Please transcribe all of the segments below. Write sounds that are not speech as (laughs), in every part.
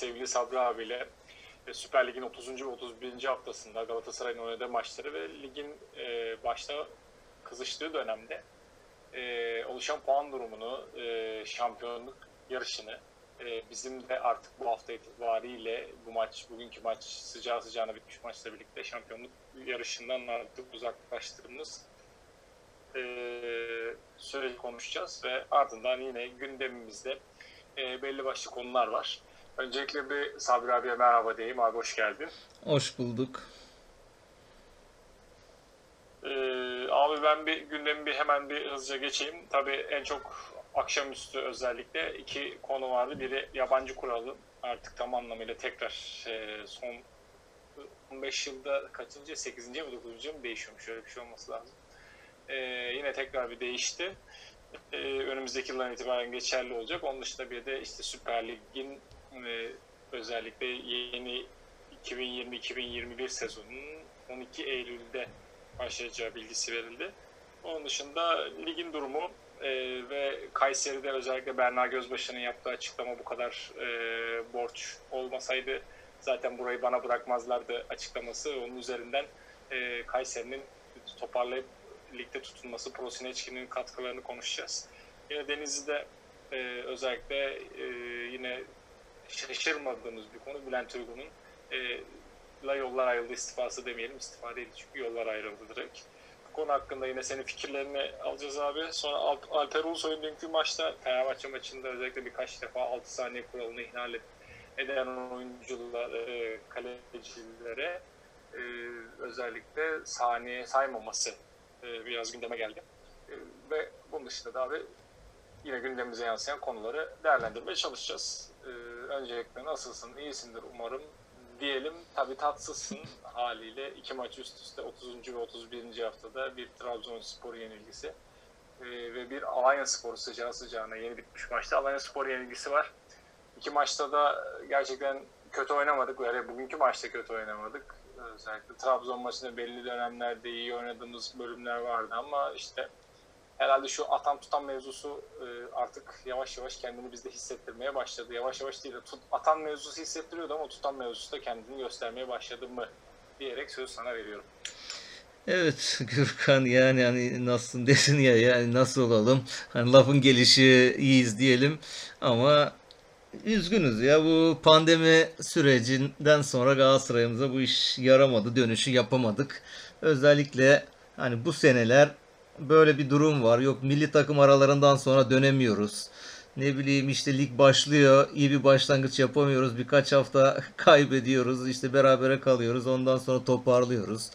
Sevgili Sabri abiyle e, Süper Lig'in 30. ve 31. haftasında Galatasaray'ın oynadığı maçları ve ligin e, başta kızıştığı dönemde e, oluşan puan durumunu, şampiyonluk yarışını bizim de artık bu hafta itibariyle bu maç, bugünkü maç sıcağı sıcağına bitmiş maçla birlikte şampiyonluk yarışından artık uzaklaştığımız e, süreci konuşacağız ve ardından yine gündemimizde belli başlı konular var. Öncelikle bir Sabri abiye merhaba diyeyim. Abi hoş geldin. Hoş bulduk. Ee, abi ben bir gündemi bir hemen bir hızlıca geçeyim. Tabii en çok akşamüstü özellikle iki konu vardı. Biri yabancı kuralı artık tam anlamıyla tekrar e, son 15 yılda kaçıncı? 8. mi 9. mi değişiyormuş. Şöyle bir şey olması lazım. Ee, yine tekrar bir değişti. Ee, önümüzdeki yıldan itibaren geçerli olacak. Onun dışında bir de işte Süper Lig'in e, özellikle yeni 2020-2021 sezonunun 12 Eylül'de başlayacağı bilgisi verildi. Onun dışında ligin durumu e, ve Kayseri'de özellikle Berna Gözbaşı'nın yaptığı açıklama bu kadar e, borç olmasaydı zaten burayı bana bırakmazlardı açıklaması. Onun üzerinden e, Kayseri'nin toparlayıp ligde tutulması, Prosineçki'nin katkılarını konuşacağız. Yine Denizli'de e, özellikle e, yine şaşırmadığımız bir konu Bülent Uygun'un e, la yollar ayrıldı istifası demeyelim. istifa değil çünkü yollar ayrıldı direkt. Bu konu hakkında yine senin fikirlerini alacağız abi. Sonra Alp, Alper Ulusoy'un dünkü maçta Fenerbahçe maçında özellikle birkaç defa 6 saniye kuralını ihlal eden oyuncular, e, kalecilere e, özellikle saniye saymaması e, biraz gündeme geldi. E, ve bunun dışında da abi yine gündemimize yansıyan konuları değerlendirmeye çalışacağız. E, öncelikle nasılsın, iyisindir umarım diyelim. Tabii tatsızsın (laughs) haliyle. iki maç üst üste 30. ve 31. haftada bir Trabzonspor yenilgisi e, ve bir Alanya Spor sıcağı sıcağına yeni bitmiş maçta Alanya Spor yenilgisi var. İki maçta da gerçekten kötü oynamadık. Yani bugünkü maçta kötü oynamadık. Özellikle Trabzon maçında belli dönemlerde iyi oynadığımız bölümler vardı ama işte herhalde şu atan tutan mevzusu e, artık yavaş yavaş kendini bizde hissettirmeye başladı. Yavaş yavaş değil de tut, atan mevzusu hissettiriyordu ama tutan mevzusu da kendini göstermeye başladı mı diyerek söz sana veriyorum. Evet Gürkan yani hani nasılsın desin ya yani nasıl olalım hani lafın gelişi iyiyiz diyelim ama üzgünüz ya bu pandemi sürecinden sonra Galatasaray'ımıza bu iş yaramadı dönüşü yapamadık özellikle hani bu seneler böyle bir durum var. Yok milli takım aralarından sonra dönemiyoruz. Ne bileyim işte lig başlıyor. iyi bir başlangıç yapamıyoruz. Birkaç hafta (laughs) kaybediyoruz. işte berabere kalıyoruz. Ondan sonra toparlıyoruz.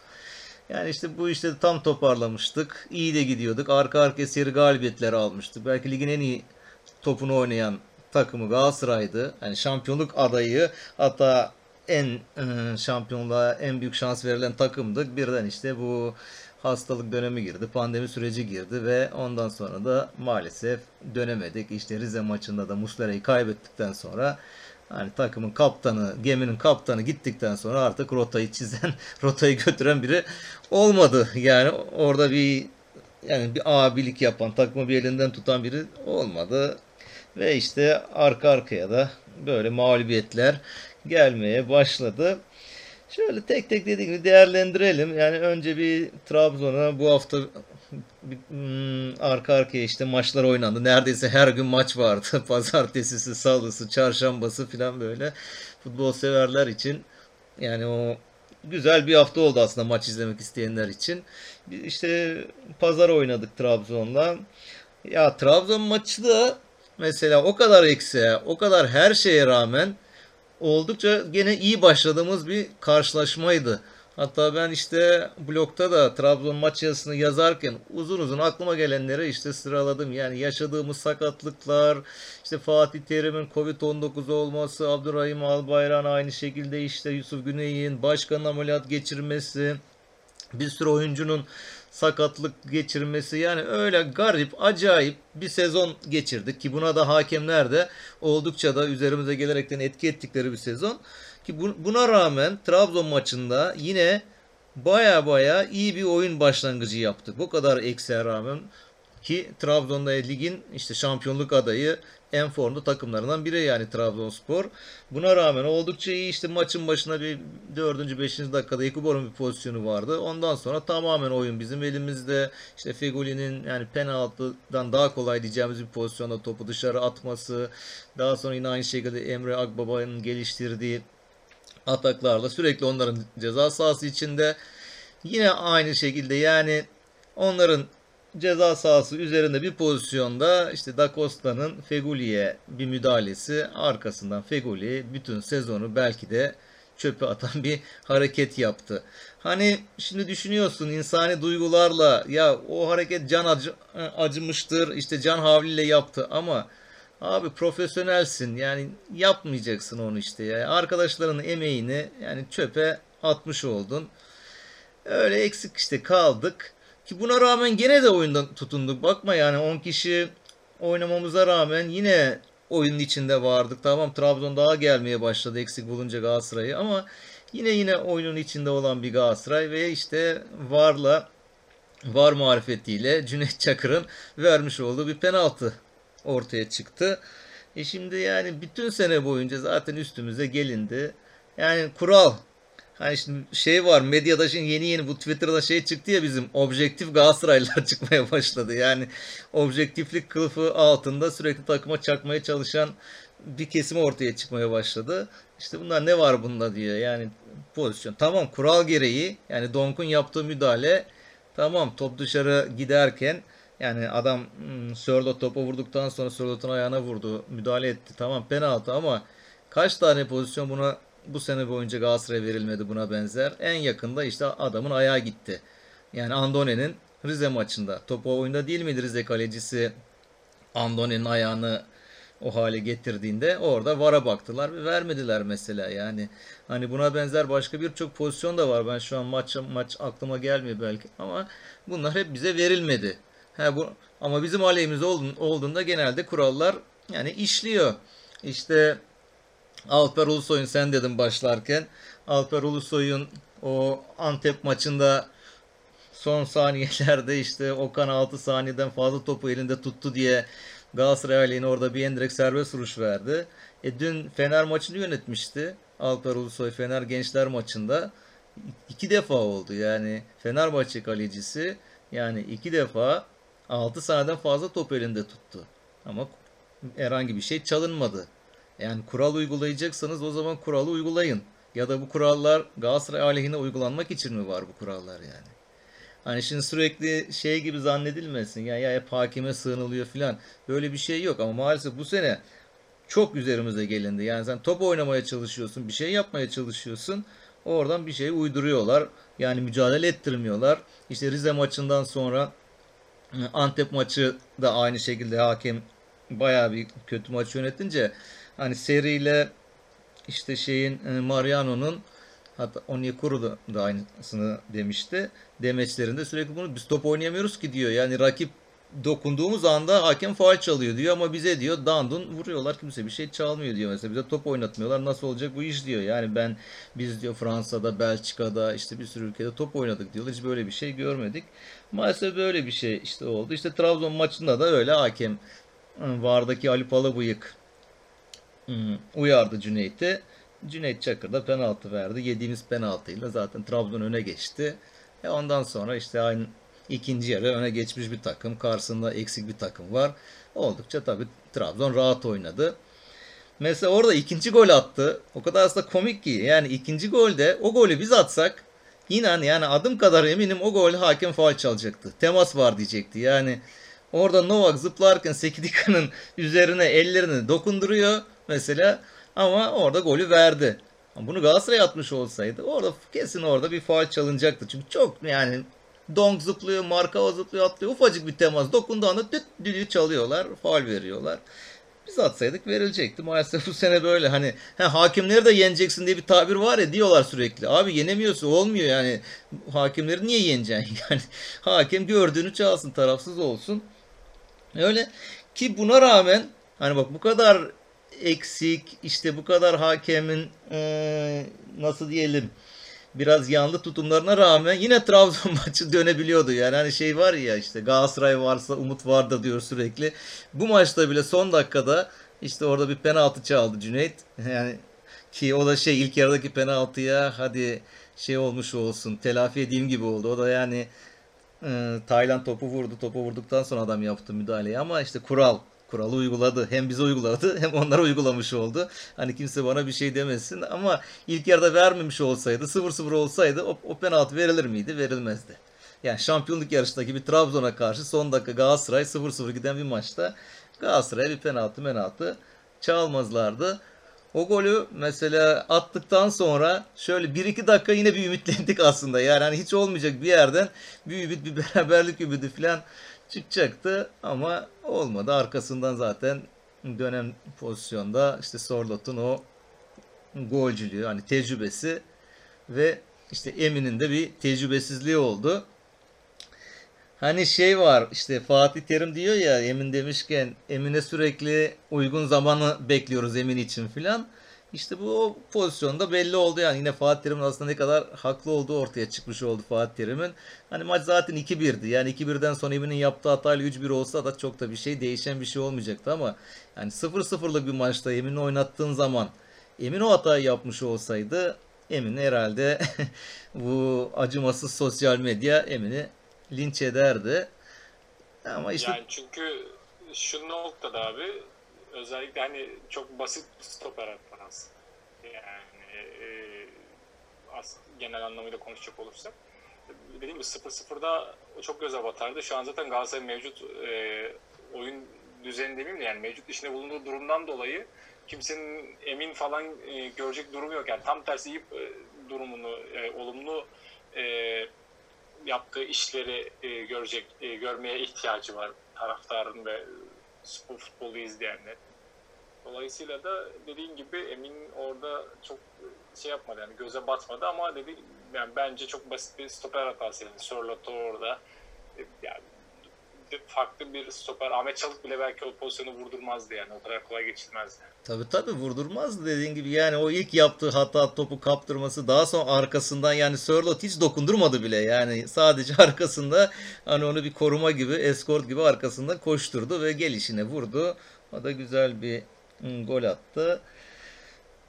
Yani işte bu işte tam toparlamıştık. İyi de gidiyorduk. Arka arkaya seri galibiyetler almıştık. Belki ligin en iyi topunu oynayan takımı Galatasaray'dı. Yani şampiyonluk adayı hatta en ıı, şampiyonluğa en büyük şans verilen takımdık. Birden işte bu hastalık dönemi girdi, pandemi süreci girdi ve ondan sonra da maalesef dönemedik. İşte Rize maçında da Muslera'yı kaybettikten sonra hani takımın kaptanı, geminin kaptanı gittikten sonra artık rotayı çizen, (laughs) rotayı götüren biri olmadı. Yani orada bir yani bir abilik yapan, takımı bir elinden tutan biri olmadı. Ve işte arka arkaya da böyle mağlubiyetler gelmeye başladı. Şöyle tek tek dediğim gibi değerlendirelim. Yani önce bir Trabzon'a bu hafta (laughs) hmm, arka arkaya işte maçlar oynandı. Neredeyse her gün maç vardı. (laughs) Pazartesisi, salısı, çarşambası falan böyle. Futbol severler için yani o güzel bir hafta oldu aslında maç izlemek isteyenler için. İşte pazar oynadık Trabzon'la. Ya Trabzon maçı da mesela o kadar eksiğe, o kadar her şeye rağmen oldukça gene iyi başladığımız bir karşılaşmaydı. Hatta ben işte blogda da Trabzon maç yazısını yazarken uzun uzun aklıma gelenleri işte sıraladım. Yani yaşadığımız sakatlıklar, işte Fatih Terim'in Covid-19 olması, Abdurrahim Albayrak'ın aynı şekilde işte Yusuf Güney'in başkan ameliyat geçirmesi, bir sürü oyuncunun sakatlık geçirmesi yani öyle garip acayip bir sezon geçirdik ki buna da hakemler de oldukça da üzerimize gelerekten etki ettikleri bir sezon. Ki buna rağmen Trabzon maçında yine baya baya iyi bir oyun başlangıcı yaptık. Bu kadar eksiğe rağmen ki Trabzon'da ligin işte şampiyonluk adayı en formda takımlarından biri yani Trabzonspor. Buna rağmen oldukça iyi işte maçın başına bir 4. 5. dakikada Ekubor'un bir pozisyonu vardı. Ondan sonra tamamen oyun bizim elimizde. İşte Fegoli'nin yani penaltıdan daha kolay diyeceğimiz bir pozisyonda topu dışarı atması. Daha sonra yine aynı şekilde Emre Akbaba'nın geliştirdiği ataklarla sürekli onların ceza sahası içinde. Yine aynı şekilde yani onların ceza sahası üzerinde bir pozisyonda işte Da Costa'nın Feguli'ye bir müdahalesi arkasından Feguli bütün sezonu belki de çöpe atan (laughs) bir hareket yaptı. Hani şimdi düşünüyorsun insani duygularla ya o hareket can acı, acımıştır işte can havliyle yaptı ama Abi profesyonelsin yani yapmayacaksın onu işte ya. Arkadaşlarının emeğini yani çöpe atmış oldun. Öyle eksik işte kaldık. Ki buna rağmen gene de oyundan tutunduk. Bakma yani 10 kişi oynamamıza rağmen yine oyunun içinde vardık. Tamam Trabzon daha gelmeye başladı eksik bulunca Galatasaray'ı ama yine yine oyunun içinde olan bir Galatasaray ve işte Var'la Var marifetiyle Cüneyt Çakır'ın vermiş olduğu bir penaltı ortaya çıktı. E şimdi yani bütün sene boyunca zaten üstümüze gelindi. Yani kural Hani şimdi şey var medyada şimdi yeni yeni bu Twitter'da şey çıktı ya bizim objektif Galatasaraylılar (laughs) çıkmaya başladı. Yani objektiflik kılıfı altında sürekli takıma çakmaya çalışan bir kesim ortaya çıkmaya başladı. İşte bunlar ne var bunda diyor. Yani pozisyon. Tamam kural gereği yani Donk'un yaptığı müdahale tamam top dışarı giderken yani adam hmm, Sörlot topa vurduktan sonra Sörlot'un ayağına vurdu. Müdahale etti. Tamam penaltı ama kaç tane pozisyon buna bu sene boyunca Galatasaray'a verilmedi buna benzer. En yakında işte adamın ayağı gitti. Yani Andone'nin Rize maçında. Topu oyunda değil miydi Rize kalecisi Andone'nin ayağını o hale getirdiğinde orada VAR'a baktılar ve vermediler mesela yani. Hani buna benzer başka birçok pozisyon da var. Ben şu an maç maç aklıma gelmiyor belki ama bunlar hep bize verilmedi. He, bu, ama bizim aleyhimize olduğunda genelde kurallar yani işliyor. İşte Alper Ulusoy'un sen dedim başlarken. Alper Ulusoy'un o Antep maçında son saniyelerde işte Okan 6 saniyeden fazla topu elinde tuttu diye Galatasaray aleyhine orada bir endirek serbest vuruş verdi. E dün Fener maçını yönetmişti. Alper Ulusoy Fener Gençler maçında iki defa oldu. Yani Fenerbahçe kalecisi yani iki defa 6 saniyeden fazla top elinde tuttu. Ama herhangi bir şey çalınmadı. Yani kural uygulayacaksanız o zaman kuralı uygulayın. Ya da bu kurallar Galatasaray aleyhine uygulanmak için mi var bu kurallar yani? Hani şimdi sürekli şey gibi zannedilmesin ya ya hep hakime sığınılıyor filan. Böyle bir şey yok ama maalesef bu sene çok üzerimize gelindi. Yani sen top oynamaya çalışıyorsun, bir şey yapmaya çalışıyorsun. Oradan bir şey uyduruyorlar. Yani mücadele ettirmiyorlar. İşte Rize maçından sonra Antep maçı da aynı şekilde hakem bayağı bir kötü maç yönetince hani seriyle işte şeyin e, Mariano'nun hatta Onyekuru da, da aynısını demişti. Demeçlerinde sürekli bunu biz top oynayamıyoruz ki diyor. Yani rakip dokunduğumuz anda hakem faal çalıyor diyor ama bize diyor dandun vuruyorlar kimse bir şey çalmıyor diyor mesela. Bize top oynatmıyorlar nasıl olacak bu iş? diyor. Yani ben biz diyor Fransa'da Belçika'da işte bir sürü ülkede top oynadık diyor hiç böyle bir şey görmedik. Maalesef böyle bir şey işte oldu. İşte Trabzon maçında da öyle hakem ıı, Vardaki Ali Palabıyık ıı, uyardı Cüneyt'i Cüneyt Çakır da penaltı verdi yediğimiz penaltıyla zaten Trabzon öne geçti e ondan sonra işte aynı ikinci yarı öne geçmiş bir takım. Karşısında eksik bir takım var. Oldukça tabii Trabzon rahat oynadı. Mesela orada ikinci gol attı. O kadar aslında komik ki. Yani ikinci golde o golü biz atsak inan yani adım kadar eminim o gol hakem faal çalacaktı. Temas var diyecekti. Yani orada Novak zıplarken Sekidika'nın (laughs) üzerine ellerini dokunduruyor mesela ama orada golü verdi. Bunu Galatasaray atmış olsaydı orada kesin orada bir faal çalınacaktı. Çünkü çok yani Donk zıplıyor, Markava zıplıyor, atlıyor. Ufacık bir temas dokunduğu anda düt düdüğü çalıyorlar, faal veriyorlar. Biz atsaydık verilecekti. Maalesef bu sene böyle hani he, hakimleri de yeneceksin diye bir tabir var ya diyorlar sürekli. Abi yenemiyorsa olmuyor yani. Hakimleri niye yeneceksin? (laughs) Yani hakim gördüğünü çalsın, tarafsız olsun. Öyle ki buna rağmen hani bak bu kadar eksik işte bu kadar hakemin eee, nasıl diyelim biraz yanlı tutumlarına rağmen yine Trabzon (laughs) maçı dönebiliyordu. Yani hani şey var ya işte Galatasaray varsa umut vardır diyor sürekli. Bu maçta bile son dakikada işte orada bir penaltı çaldı Cüneyt. (laughs) Yani ki o da şey ilk yarıdaki penaltıya hadi şey olmuş olsun telafi edeyim gibi oldu. O da yani e, Tayland topu vurdu. Topu vurduktan sonra adam yaptı müdahaleyi ama işte kural kuralı uyguladı. Hem bize uyguladı hem onlara uygulamış oldu. Hani kimse bana bir şey demesin ama ilk yarıda vermemiş olsaydı 0-0 olsaydı o, o penaltı verilir miydi? Verilmezdi. Yani şampiyonluk yarışındaki bir Trabzon'a karşı son dakika Galatasaray 0-0 giden bir maçta Galatasaray'a bir penaltı penaltı çalmazlardı. O golü mesela attıktan sonra şöyle 1-2 dakika yine bir ümitlendik aslında. Yani hani hiç olmayacak bir yerden bir ümit, bir (laughs) beraberlik ümidi falan çıkacaktı ama olmadı. Arkasından zaten dönem pozisyonda işte Sorlot'un o golcülüğü hani tecrübesi ve işte Emin'in de bir tecrübesizliği oldu. Hani şey var işte Fatih Terim diyor ya Emin demişken Emin'e sürekli uygun zamanı bekliyoruz Emin için filan. İşte bu o pozisyonda belli oldu yani yine Fatih Terim'in aslında ne kadar haklı olduğu ortaya çıkmış oldu Fatih Terim'in. Hani maç zaten 2-1'di. Yani 2-1'den sonra Emin'in yaptığı hatayla 3-1 olsa da çok da bir şey değişen bir şey olmayacaktı ama yani 0-0'lık bir maçta Emin'i oynattığın zaman Emin o hatayı yapmış olsaydı Emin herhalde (laughs) bu acımasız sosyal medya Emin'i linç ederdi. Ama işte Yani çünkü şu noktada abi özellikle hani çok basit stoper hatası. Yani e, as, genel anlamıyla konuşacak olursak. Dediğim gibi 0-0'da o çok göze batardı. Şu an zaten Galatasaray mevcut e, oyun düzeni demeyeyim de yani mevcut içinde bulunduğu durumdan dolayı kimsenin emin falan e, görecek durumu yok. Yani tam tersi iyi e, durumunu, e, olumlu e, yaptığı işleri e, görecek, e, görmeye ihtiyacı var taraftarın ve spor futbolu izleyenler. Dolayısıyla da dediğin gibi Emin orada çok şey yapmadı yani göze batmadı ama dedi yani bence çok basit bir stoper hatası yani Sörloth'u orada e, yani farklı bir stoper Ahmet Çalık bile belki o pozisyonu vurdurmazdı yani o kadar kolay geçilmezdi. Tabii tabii vurdurmazdı dediğin gibi yani o ilk yaptığı hata topu kaptırması daha sonra arkasından yani Sörloth hiç dokundurmadı bile yani sadece (laughs) arkasında hani onu bir koruma gibi eskort gibi arkasında koşturdu ve gelişine vurdu. O da güzel bir hmm, gol attı.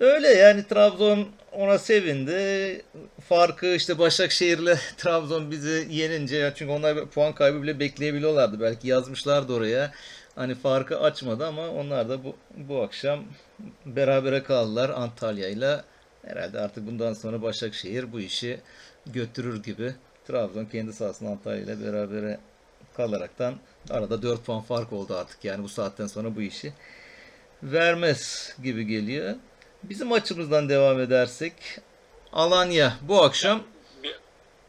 Öyle yani Trabzon ona sevindi. Farkı işte Başakşehir'le (laughs) Trabzon bizi yenince çünkü onlar puan kaybı bile bekleyebiliyorlardı. Belki yazmışlardı oraya. Hani farkı açmadı ama onlar da bu, bu akşam berabere kaldılar Antalya ile. Herhalde artık bundan sonra Başakşehir bu işi götürür gibi. Trabzon kendi sahasında Antalya ile berabere kalaraktan arada 4 puan fark oldu artık. Yani bu saatten sonra bu işi vermez gibi geliyor. Bizim açımızdan devam edersek Alanya bu akşam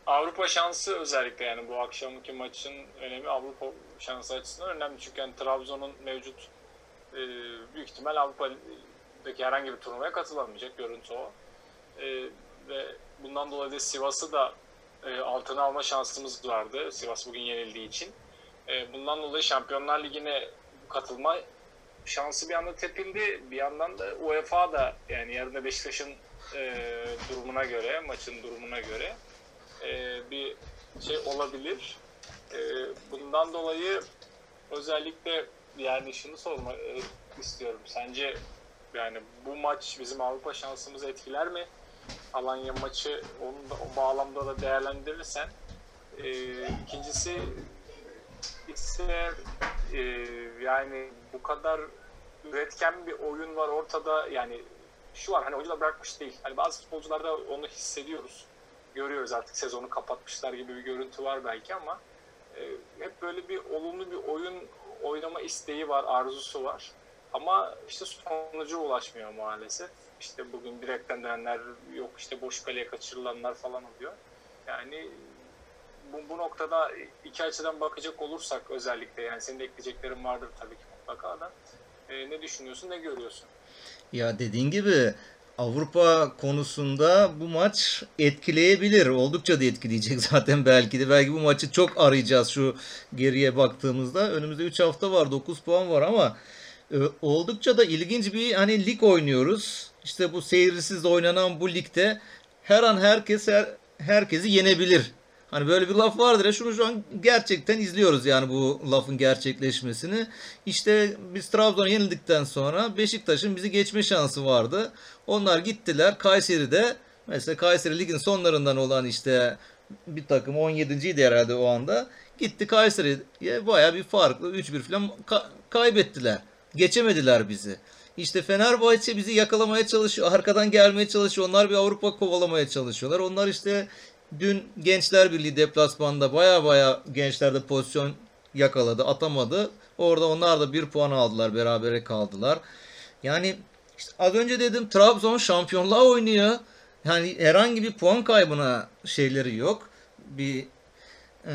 Avrupa şansı özellikle yani bu akşamki maçın önemi Avrupa şansı açısından önemli çünkü yani Trabzon'un mevcut e, büyük ihtimal Avrupa'daki herhangi bir turnuvaya katılamayacak görüntü o. E, ve bundan dolayı da Sivas'ı da e, altına alma şansımız vardı. Sivas bugün yenildiği için. E, bundan dolayı Şampiyonlar Ligi'ne katılma şansı bir anda tepildi. Bir yandan da UEFA da yani yarın da Beşiktaş'ın e, durumuna göre, maçın durumuna göre e, bir şey olabilir. E, bundan dolayı özellikle yani şunu sormak e, istiyorum. Sence yani bu maç bizim Avrupa şansımızı etkiler mi? Alanya maçı onu da, o bağlamda da değerlendirirsen e, ikincisi ise e, yani bu kadar üretken bir oyun var ortada yani şu var hani oyuncular bırakmış değil. Hani bazı futbolcularda onu hissediyoruz. Görüyoruz artık sezonu kapatmışlar gibi bir görüntü var belki ama e, hep böyle bir olumlu bir oyun oynama isteği var, arzusu var. Ama işte sonuca ulaşmıyor maalesef. işte bugün direkten dönenler yok işte boş kaleye kaçırılanlar falan oluyor. Yani bu, bu noktada iki açıdan bakacak olursak özellikle yani senin de ekleyeceklerin vardır tabii ki mutlaka da. E, ne düşünüyorsun, ne görüyorsun? Ya dediğin gibi Avrupa konusunda bu maç etkileyebilir. Oldukça da etkileyecek (laughs) zaten belki de. Belki bu maçı çok arayacağız şu geriye baktığımızda. Önümüzde 3 hafta var, 9 puan var ama e, oldukça da ilginç bir hani lig oynuyoruz. İşte bu seyirsiz oynanan bu ligde her an herkes her, herkesi yenebilir. Hani böyle bir laf vardır ya şunu şu an gerçekten izliyoruz yani bu lafın gerçekleşmesini. İşte biz Trabzon'a yenildikten sonra Beşiktaş'ın bizi geçme şansı vardı. Onlar gittiler Kayseri'de mesela Kayseri ligin sonlarından olan işte bir takım 17.ydi herhalde o anda. Gitti Kayseri'ye baya bir farklı 3-1 falan ka- kaybettiler. Geçemediler bizi. İşte Fenerbahçe bizi yakalamaya çalışıyor. Arkadan gelmeye çalışıyor. Onlar bir Avrupa kovalamaya çalışıyorlar. Onlar işte dün Gençler Birliği deplasmanda baya baya gençlerde pozisyon yakaladı. Atamadı. Orada onlar da bir puan aldılar. Berabere kaldılar. Yani işte az önce dedim Trabzon şampiyonluğa oynuyor. Yani herhangi bir puan kaybına şeyleri yok. Bir eee,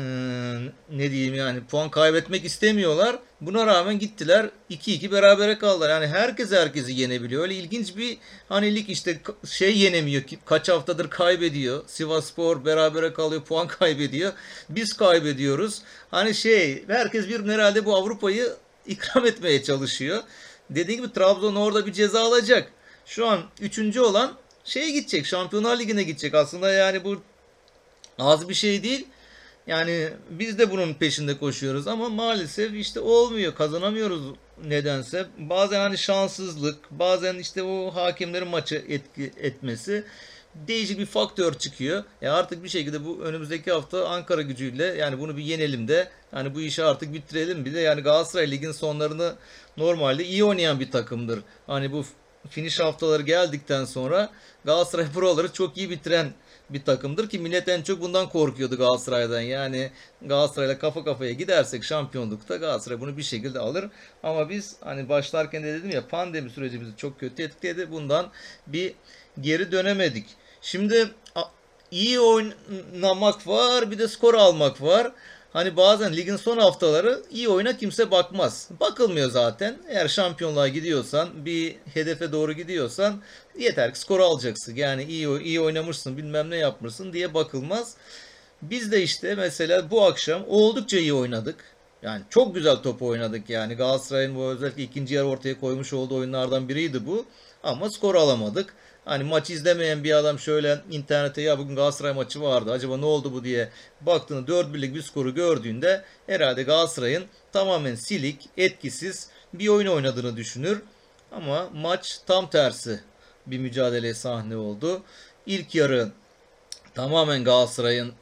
ne diyeyim yani puan kaybetmek istemiyorlar. Buna rağmen gittiler 2-2 berabere kaldılar. Yani herkes herkesi yenebiliyor. Öyle ilginç bir hani lig işte şey yenemiyor kaç haftadır kaybediyor. Sivasspor berabere kalıyor, puan (laughs) kaybediyor. Biz kaybediyoruz. Hani şey herkes bir herhalde bu Avrupa'yı ikram etmeye çalışıyor. Dediğim gibi Trabzon orada bir ceza alacak. Şu an üçüncü olan şeye gidecek. Şampiyonlar Ligi'ne gidecek. Aslında yani bu az bir şey değil. Yani biz de bunun peşinde koşuyoruz ama maalesef işte olmuyor. Kazanamıyoruz nedense. Bazen hani şanssızlık, bazen işte o hakemlerin maçı etki etmesi değişik bir faktör çıkıyor. E artık bir şekilde bu önümüzdeki hafta Ankara gücüyle yani bunu bir yenelim de yani bu işi artık bitirelim. Bir de yani Galatasaray ligin sonlarını normalde iyi oynayan bir takımdır. Hani bu finish haftaları geldikten sonra Galatasaray buraları çok iyi bitiren bir takımdır ki millet en çok bundan korkuyordu Galatasaray'dan. Yani Galatasaray'la kafa kafaya gidersek şampiyonlukta Galatasaray bunu bir şekilde alır. Ama biz hani başlarken de dedim ya pandemi süreci bizi çok kötü etkiledi. Bundan bir geri dönemedik. Şimdi iyi oynamak var bir de skor almak var. Hani bazen ligin son haftaları iyi oyuna kimse bakmaz. Bakılmıyor zaten. Eğer şampiyonluğa gidiyorsan, bir hedefe doğru gidiyorsan yeter ki skor alacaksın. Yani iyi iyi oynamışsın, bilmem ne yapmışsın diye bakılmaz. Biz de işte mesela bu akşam oldukça iyi oynadık. Yani çok güzel top oynadık yani. Galatasaray'ın bu özellikle ikinci yarı ortaya koymuş olduğu oyunlardan biriydi bu. Ama skor alamadık. Hani maç izlemeyen bir adam şöyle internete ya bugün Galatasaray maçı vardı acaba ne oldu bu diye baktığında 4-1'lik bir skoru gördüğünde herhalde Galatasaray'ın tamamen silik, etkisiz bir oyun oynadığını düşünür. Ama maç tam tersi bir mücadeleye sahne oldu. İlk yarı tamamen Galatasaray'ın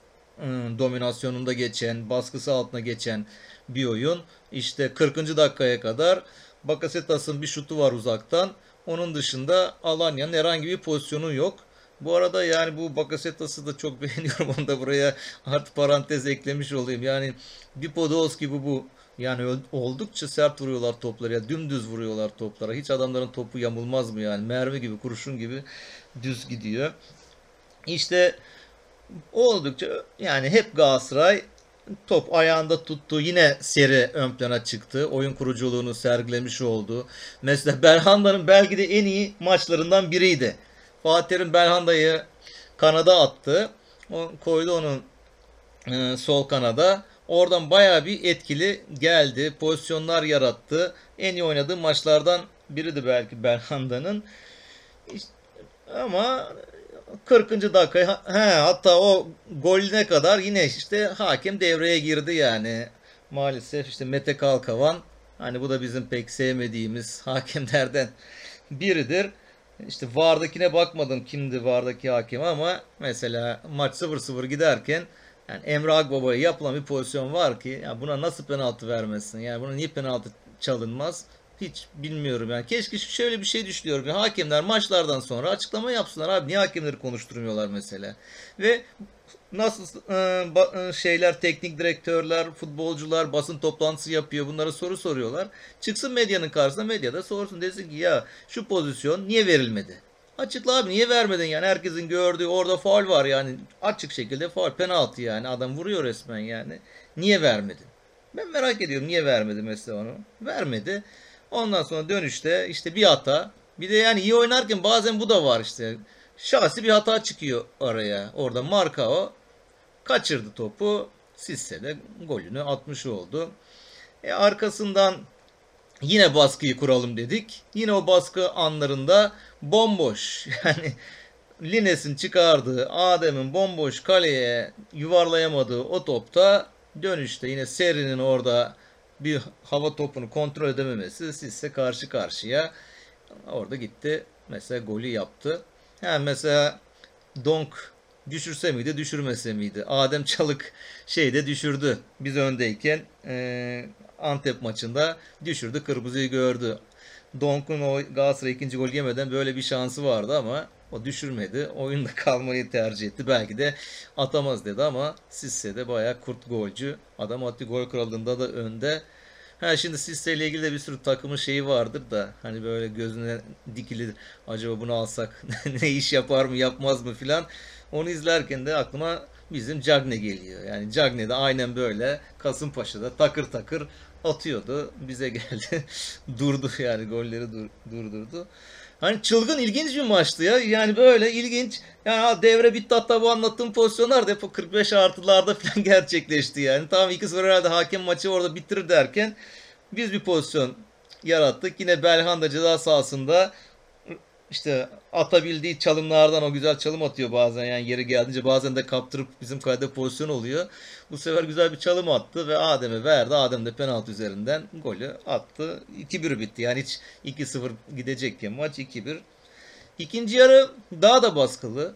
ım, dominasyonunda geçen, baskısı altına geçen bir oyun. İşte 40. dakikaya kadar Bakasetas'ın bir şutu var uzaktan. Onun dışında Alanya'nın herhangi bir pozisyonu yok. Bu arada yani bu Bakasetas'ı da çok (laughs) beğeniyorum. Onu da buraya artı parantez eklemiş olayım. Yani bir Podolski bu bu. Yani oldukça sert vuruyorlar toplara ya dümdüz vuruyorlar toplara. Hiç adamların topu yamulmaz mı yani? Mermi gibi, kurşun gibi düz gidiyor. İşte oldukça yani hep Galatasaray top ayağında tuttu. Yine seri ön plana çıktı. Oyun kuruculuğunu sergilemiş oldu. Mesela Belhanda'nın belki de en iyi maçlarından biriydi. Fatih Terim Belhanda'yı kanada attı. O koydu onun e, sol kanada. Oradan bayağı bir etkili geldi. Pozisyonlar yarattı. En iyi oynadığı maçlardan biriydi belki Belhanda'nın. İşte- ama 40. dakika he, hatta o golüne kadar yine işte hakem devreye girdi yani. Maalesef işte Mete Kalkavan hani bu da bizim pek sevmediğimiz (laughs) hakemlerden biridir. İşte VAR'dakine bakmadım kimdi VAR'daki hakem ama mesela maç 0-0 giderken yani Emre Akbaba'ya yapılan bir pozisyon var ki ya buna nasıl penaltı vermesin? Yani buna niye penaltı çalınmaz? Hiç bilmiyorum yani. Keşke şöyle bir şey düşünüyorum. Ya hakemler maçlardan sonra açıklama yapsınlar abi. Niye hakemleri konuşturmuyorlar mesela? Ve nasıl e, e, şeyler teknik direktörler, futbolcular basın toplantısı yapıyor. Bunlara soru soruyorlar. Çıksın medyanın karşısına medyada sorsun desin ki ya şu pozisyon niye verilmedi? Açıkla abi niye vermedin yani herkesin gördüğü orada faul var yani açık şekilde faul penaltı yani adam vuruyor resmen yani. Niye vermedin? Ben merak ediyorum niye vermedi mesela onu. Vermedi. Ondan sonra dönüşte işte bir hata. Bir de yani iyi oynarken bazen bu da var işte. Şahsi bir hata çıkıyor araya. Orada Markao kaçırdı topu. Sisse de golünü atmış oldu. E arkasından yine baskıyı kuralım dedik. Yine o baskı anlarında bomboş. (laughs) Yani Lines'in çıkardığı Adem'in bomboş kaleye yuvarlayamadığı o topta dönüşte yine Seri'nin orada bir hava topunu kontrol edememesi Sisse karşı karşıya orada gitti. Mesela golü yaptı. Yani mesela Donk düşürse miydi düşürmese miydi? Adem Çalık şeyde düşürdü. Biz öndeyken e, Antep maçında düşürdü. Kırmızıyı gördü. Donk'un o Galatasaray ikinci gol yemeden böyle bir şansı vardı ama o düşürmedi. Oyunda (laughs) kalmayı tercih etti. Belki de atamaz dedi ama Sisse de bayağı kurt golcü. Adam attı gol kralında da önde. Ha şimdi Sisse ile ilgili de bir sürü takımın şeyi vardır da hani böyle gözüne dikilir. Acaba bunu alsak (laughs) ne iş yapar mı yapmaz mı filan. Onu izlerken de aklıma bizim Cagne geliyor. Yani Cagne de aynen böyle Kasımpaşa'da takır takır atıyordu. Bize geldi. (laughs) durdu yani golleri dur, durdurdu. Hani çılgın ilginç bir maçtı ya. Yani böyle ilginç. Yani devre bitti hatta bu anlattığım pozisyonlar da hep 45 artılarda (laughs) falan gerçekleşti yani. İki sıfır herhalde hakem maçı orada bitirir derken biz bir pozisyon yarattık. Yine Belhanda ceza sahasında işte atabildiği çalımlardan o güzel çalım atıyor bazen yani yeri geldiğince bazen de kaptırıp bizim kalede pozisyon oluyor. Bu sefer güzel bir çalım attı ve Adem'e verdi. Adem de penaltı üzerinden golü attı. 2-1 bitti yani hiç 2-0 gidecekken maç 2-1. İkinci yarı daha da baskılı.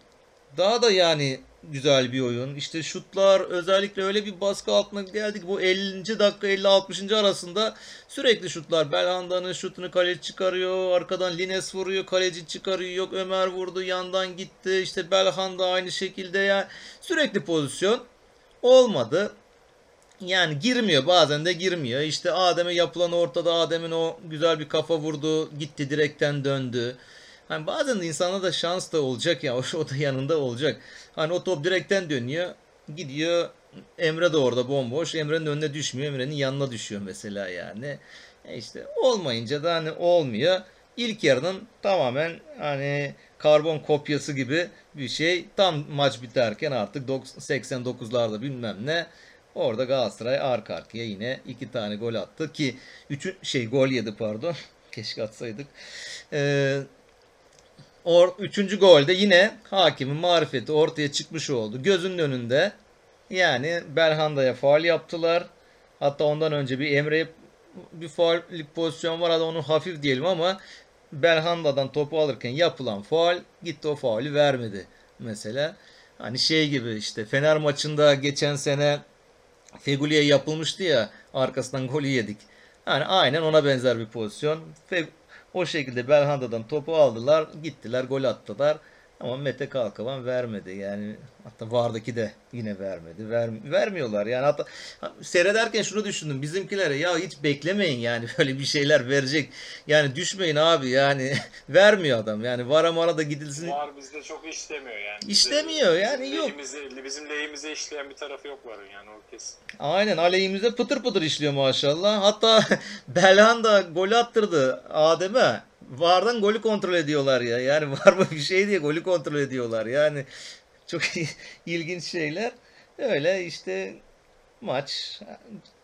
Daha da yani güzel bir oyun. İşte şutlar özellikle öyle bir baskı altına geldik. Bu 50. dakika 50-60. arasında sürekli şutlar. Belhanda'nın şutunu kaleci çıkarıyor. Arkadan Lines vuruyor. Kaleci çıkarıyor. Yok Ömer vurdu. Yandan gitti. İşte Belhanda aynı şekilde ya. Sürekli pozisyon. Olmadı. Yani girmiyor bazen de girmiyor. İşte Adem'e yapılan ortada Adem'in o güzel bir kafa vurdu. Gitti direkten döndü. Hani bazen de insana da şans da olacak ya. (laughs) O da yanında olacak. Hani o top direkten dönüyor. Gidiyor. Emre de orada bomboş. Emre'nin önüne düşmüyor. Emre'nin yanına düşüyor mesela yani. E işte olmayınca da hani olmuyor. İlk yarının tamamen hani karbon kopyası gibi bir şey. Tam maç biterken artık 89'larda bilmem ne. Orada Galatasaray arka arkaya yine iki tane gol attı ki üçü şey gol yedi pardon. (laughs) Keşke atsaydık. Ee, Or, üçüncü golde yine hakimin marifeti ortaya çıkmış oldu. Gözünün önünde yani Belhanda'ya faal yaptılar. Hatta ondan önce bir Emre'ye bir faullik pozisyon var. Hadi onu hafif diyelim ama Belhanda'dan topu alırken yapılan faal gitti o faulü vermedi mesela. Hani şey gibi işte Fener maçında geçen sene Feguli'ye yapılmıştı ya arkasından golü yedik. Yani aynen ona benzer bir pozisyon. O şekilde Belhanda'dan topu aldılar. Gittiler gol attılar. Ama Mete Kalkavan vermedi. Yani hatta Vardaki de yine vermedi. Ver, vermiyorlar. Yani hatta seyrederken şunu düşündüm. Bizimkilere ya hiç beklemeyin yani (laughs) böyle bir şeyler verecek. Yani düşmeyin abi yani (laughs) vermiyor adam. Yani vara mara da gidilsin. Var bizde çok işlemiyor yani. İşlemiyor Bize- yani bizim yok. Lehimize, bizim lehimize işleyen bir tarafı yok varın yani o kesin. Aynen aleyhimize pıtır pıtır işliyor maşallah. Hatta (laughs) Belhanda gol attırdı Adem'e. Vardan golü kontrol ediyorlar ya. Yani (laughs) var mı bir şey diye golü kontrol ediyorlar. Yani çok (laughs) ilginç şeyler. Öyle işte maç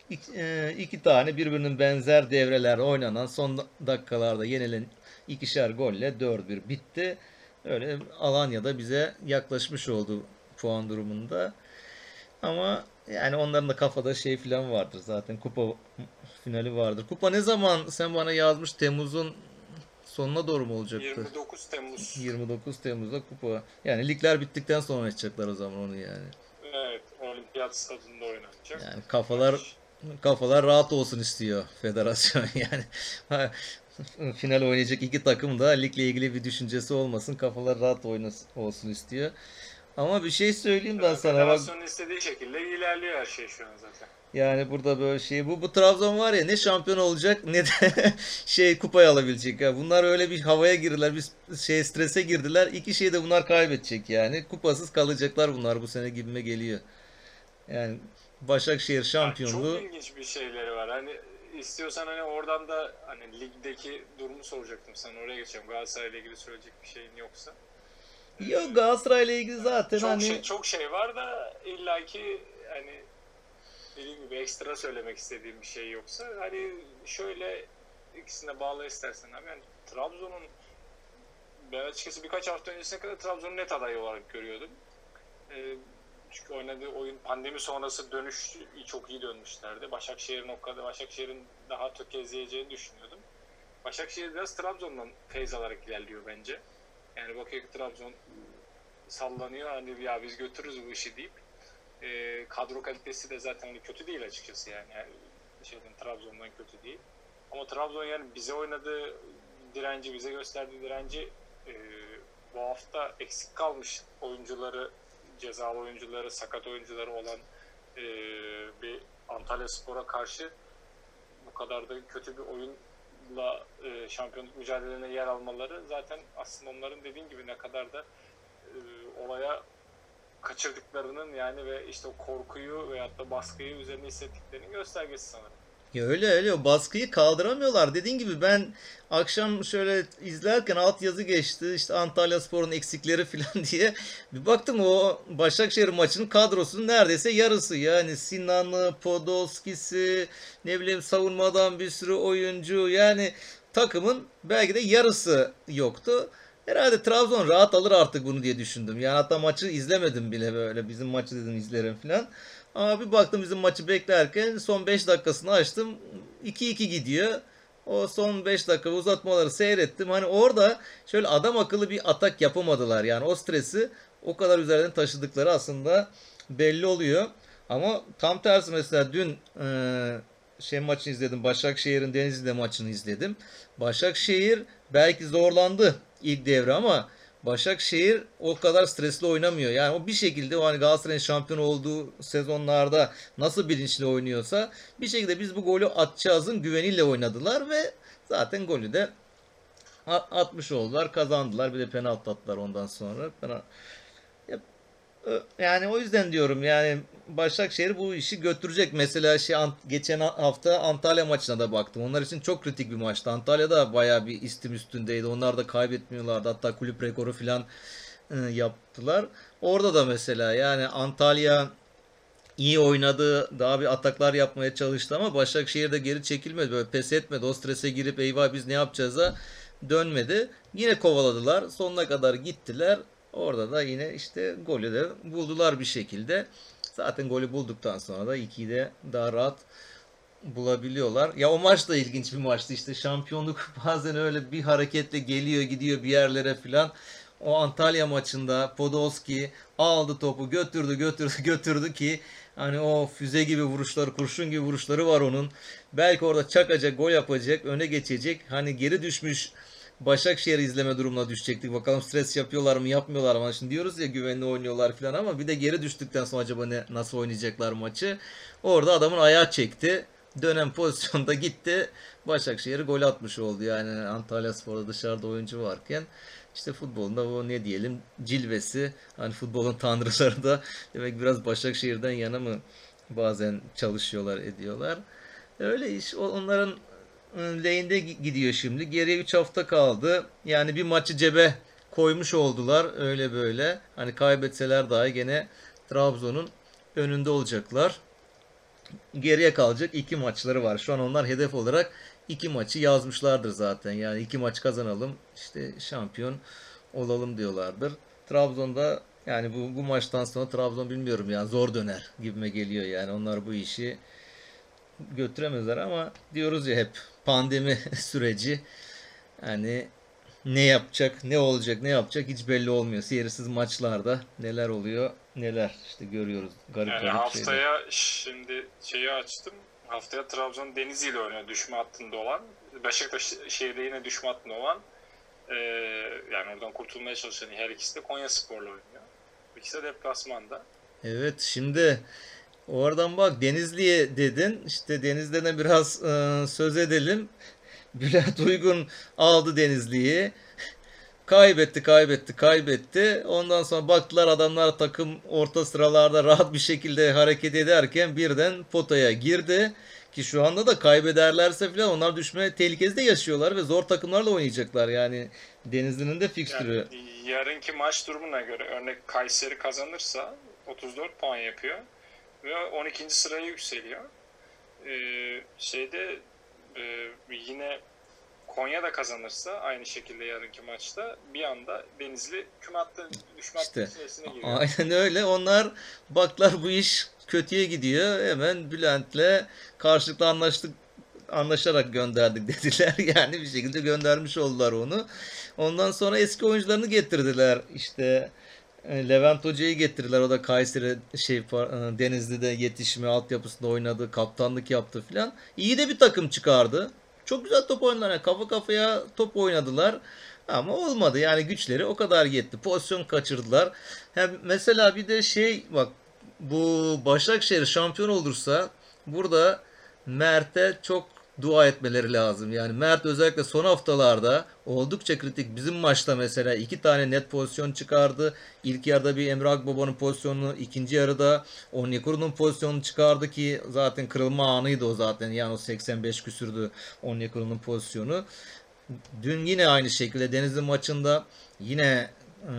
iki, e, iki tane birbirinin benzer devreler oynanan son dakikalarda yenilen ikişer golle 4-1 bitti. Öyle Alanya'da bize yaklaşmış oldu puan durumunda. Ama yani onların da kafada şey falan vardır zaten. Kupa finali vardır. Kupa ne zaman sen bana yazmış Temmuz'un sonuna doğru mu olacaktı? 29 Temmuz. 29 Temmuz'da kupa. Yani ligler bittikten sonra oynayacaklar o zaman onu yani. Evet, olimpiyat stadında oynanacak. Yani kafalar kafalar rahat olsun istiyor federasyon (laughs) yani. Final oynayacak iki takım da ligle ilgili bir düşüncesi olmasın. Kafalar rahat oynasın, olsun istiyor. Ama bir şey söyleyeyim ben sana bak. Federasyonun istediği şekilde ilerliyor her şey şu an zaten. Yani burada böyle şey bu bu Trabzon var ya ne şampiyon olacak ne de (laughs) şey kupayı alabilecek ya. Bunlar öyle bir havaya girdiler, bir şey strese girdiler. İki şeyi de bunlar kaybedecek yani. Kupasız kalacaklar bunlar bu sene gibime geliyor. Yani Başakşehir Yani şampiyonluğu çok ilginç bir şeyleri var. Hani istiyorsan hani oradan da hani ligdeki durumu soracaktım sana oraya geçeceğim. Galatasaray'la ilgili söyleyecek bir şeyin yoksa. Yok Galatasaray'la ilgili zaten Çok hani şey çok şey var da illaki hani dediğim gibi ekstra söylemek istediğim bir şey yoksa hani şöyle ikisine bağla istersen abi yani Trabzon'un ben açıkçası birkaç hafta öncesine kadar Trabzon'un net adayı olarak görüyordum. Ee, çünkü oynadığı oyun pandemi sonrası dönüş çok iyi dönmüşlerdi. Başakşehir'in o kadar Başakşehir'in daha tökezleyeceğini düşünüyordum. Başakşehir biraz Trabzon'dan feyz alarak ilerliyor bence. Yani bakıyor Trabzon sallanıyor hani ya biz götürürüz bu işi deyip e, kadro kalitesi de zaten hani kötü değil açıkçası yani. yani şeyden Trabzon'dan kötü değil. Ama Trabzon yani bize oynadığı direnci, bize gösterdiği direnci e, bu hafta eksik kalmış oyuncuları, cezalı oyuncuları, sakat oyuncuları olan e, bir Antalya Spor'a karşı bu kadar da kötü bir oyunla e, şampiyonluk mücadelelerine yer almaları zaten aslında onların dediğin gibi ne kadar da e, olaya kaçırdıklarının yani ve işte o korkuyu veyahut da baskıyı üzerine hissettiklerinin göstergesi sanırım. Ya öyle öyle o baskıyı kaldıramıyorlar. Dediğin gibi ben akşam şöyle izlerken alt yazı geçti işte Antalya Spor'un eksikleri (laughs) falan diye bir baktım o Başakşehir maçının kadrosunun neredeyse yarısı yani Sinan'ı, Podolski'si ne bileyim savunmadan bir sürü oyuncu yani takımın belki de yarısı yoktu. Herhalde Trabzon rahat alır artık bunu diye düşündüm. Yani hatta maçı izlemedim bile böyle bizim maçı dedim izlerim falan. Ama bir baktım bizim maçı beklerken son 5 dakikasını açtım. 2-2 gidiyor. O son 5 dakika uzatmaları seyrettim. Hani orada şöyle adam akıllı bir atak yapamadılar. Yani o stresi o kadar üzerinden taşıdıkları aslında belli oluyor. Ama tam tersi mesela dün e, şey maçını izledim. Başakşehir'in Denizli'de maçını izledim. Başakşehir belki zorlandı ilk devre ama Başakşehir o kadar stresli oynamıyor. Yani o bir şekilde o hani Galatasaray'ın şampiyon olduğu sezonlarda nasıl bilinçli oynuyorsa bir şekilde biz bu golü atacağızın güveniyle oynadılar ve zaten golü de atmış oldular, kazandılar. Bir de penaltı attılar ondan sonra. Yani o yüzden diyorum yani Başakşehir bu işi götürecek. Mesela şey geçen ha- hafta Antalya maçına da baktım. Onlar için çok kritik bir maçtı. Antalya da bayağı bir istim üstündeydi. Onlar da kaybetmiyorlardı. Hatta kulüp rekoru falan e, yaptılar. Orada da mesela yani Antalya iyi oynadı. Daha bir ataklar yapmaya çalıştı ama Başakşehir de geri çekilmedi. Böyle pes etmedi. O strese girip eyvah biz ne yapacağız'a dönmedi. Yine kovaladılar. Sonuna kadar gittiler. Orada da yine işte golü de buldular bir şekilde. Zaten golü bulduktan sonra da 2'yi de daha rahat bulabiliyorlar. Ya o maç da ilginç bir maçtı işte şampiyonluk (laughs) bazen öyle bir hareketle geliyor gidiyor bir yerlere filan. O Antalya maçında Podolski aldı topu götürdü götürdü (laughs) götürdü ki hani o füze gibi vuruşları kurşun gibi vuruşları var onun. Belki orada çakacak gol yapacak öne geçecek. Hani geri düşmüş Başakşehir izleme durumuna düşecektik. Bakalım stres yapıyorlar mı yapmıyorlar mı? Şimdi diyoruz ya güvenli oynuyorlar falan ama bir de geri düştükten sonra acaba ne nasıl oynayacaklar maçı? Orada adamın ayağı çekti. Dönem pozisyonda gitti. Başakşehir gol atmış oldu. Yani Antalya Spor'da dışarıda oyuncu varken işte futbolun da o ne diyelim cilvesi. Hani futbolun tanrıları da demek biraz Başakşehir'den yana mı bazen çalışıyorlar ediyorlar. Öyle iş. Onların lehinde gi- gidiyor şimdi. Geriye 3 hafta kaldı. Yani bir maçı cebe koymuş oldular öyle böyle. Hani kaybetseler dahi gene Trabzon'un önünde olacaklar. Geriye kalacak iki maçları var. Şu an onlar hedef olarak iki maçı yazmışlardır zaten. Yani iki maç kazanalım işte şampiyon olalım diyorlardır. Trabzon'da yani bu, bu maçtan sonra Trabzon bilmiyorum yani zor döner gibime geliyor yani onlar bu işi götüremezler ama diyoruz ya hep pandemi (laughs) süreci hani ne yapacak, ne olacak, ne yapacak hiç belli olmuyor. Seyirsiz maçlarda neler oluyor, neler işte görüyoruz garip Yani garip şeyler. haftaya şimdi şeyi açtım. Haftaya Trabzon Denizli ile oynuyor düşme hattında olan. Beşiktaş şehirde yine düşme hattında olan. Ee, yani oradan kurtulmaya çalışan her ikisi de Konya Spor'la oynuyor. İkisi de deplasmanda. Evet şimdi oradan bak Denizli'ye dedin. İşte Denizli'den biraz e, söz edelim. (laughs) Bülent Uygun aldı Denizli'yi. Kaybetti, kaybetti, kaybetti. Ondan sonra baktılar adamlar takım orta sıralarda rahat bir şekilde hareket ederken birden potaya girdi. Ki şu anda da kaybederlerse falan onlar düşme tehlikesi de yaşıyorlar ve zor takımlarla oynayacaklar. Yani Denizli'nin de fikstürü. Yani yarınki maç durumuna göre örnek Kayseri kazanırsa 34 puan yapıyor ve 12. sıraya yükseliyor. Ee, şeyde e, yine Konya da kazanırsa aynı şekilde yarınki maçta bir anda Denizli küme hattı düşme İşte, içerisine giriyor. Aynen öyle. Onlar baklar bu iş kötüye gidiyor. Hemen Bülent'le karşılıklı anlaştık anlaşarak gönderdik (laughs) dediler. Yani bir şekilde göndermiş oldular onu. Ondan sonra eski oyuncularını getirdiler. İşte Levent Hoca'yı getirdiler. O da Kayseri şey e, Denizli'de yetişme altyapısında oynadı, kaptanlık yaptı filan. İyi de bir takım çıkardı. Çok güzel top oynadılar. Yani kafa kafaya top oynadılar. Ama olmadı. Yani güçleri o kadar yetti. Pozisyon kaçırdılar. Hem mesela bir de şey bak bu Başakşehir şampiyon olursa burada Mert'e çok dua etmeleri lazım. Yani Mert özellikle son haftalarda oldukça kritik. Bizim maçta mesela iki tane net pozisyon çıkardı. İlk yarıda bir Emre Akbaba'nın pozisyonunu, ikinci yarıda Onyekuru'nun pozisyonunu çıkardı ki zaten kırılma anıydı o zaten. Yani o 85 küsürdü Onyekuru'nun pozisyonu. Dün yine aynı şekilde Denizli maçında yine e,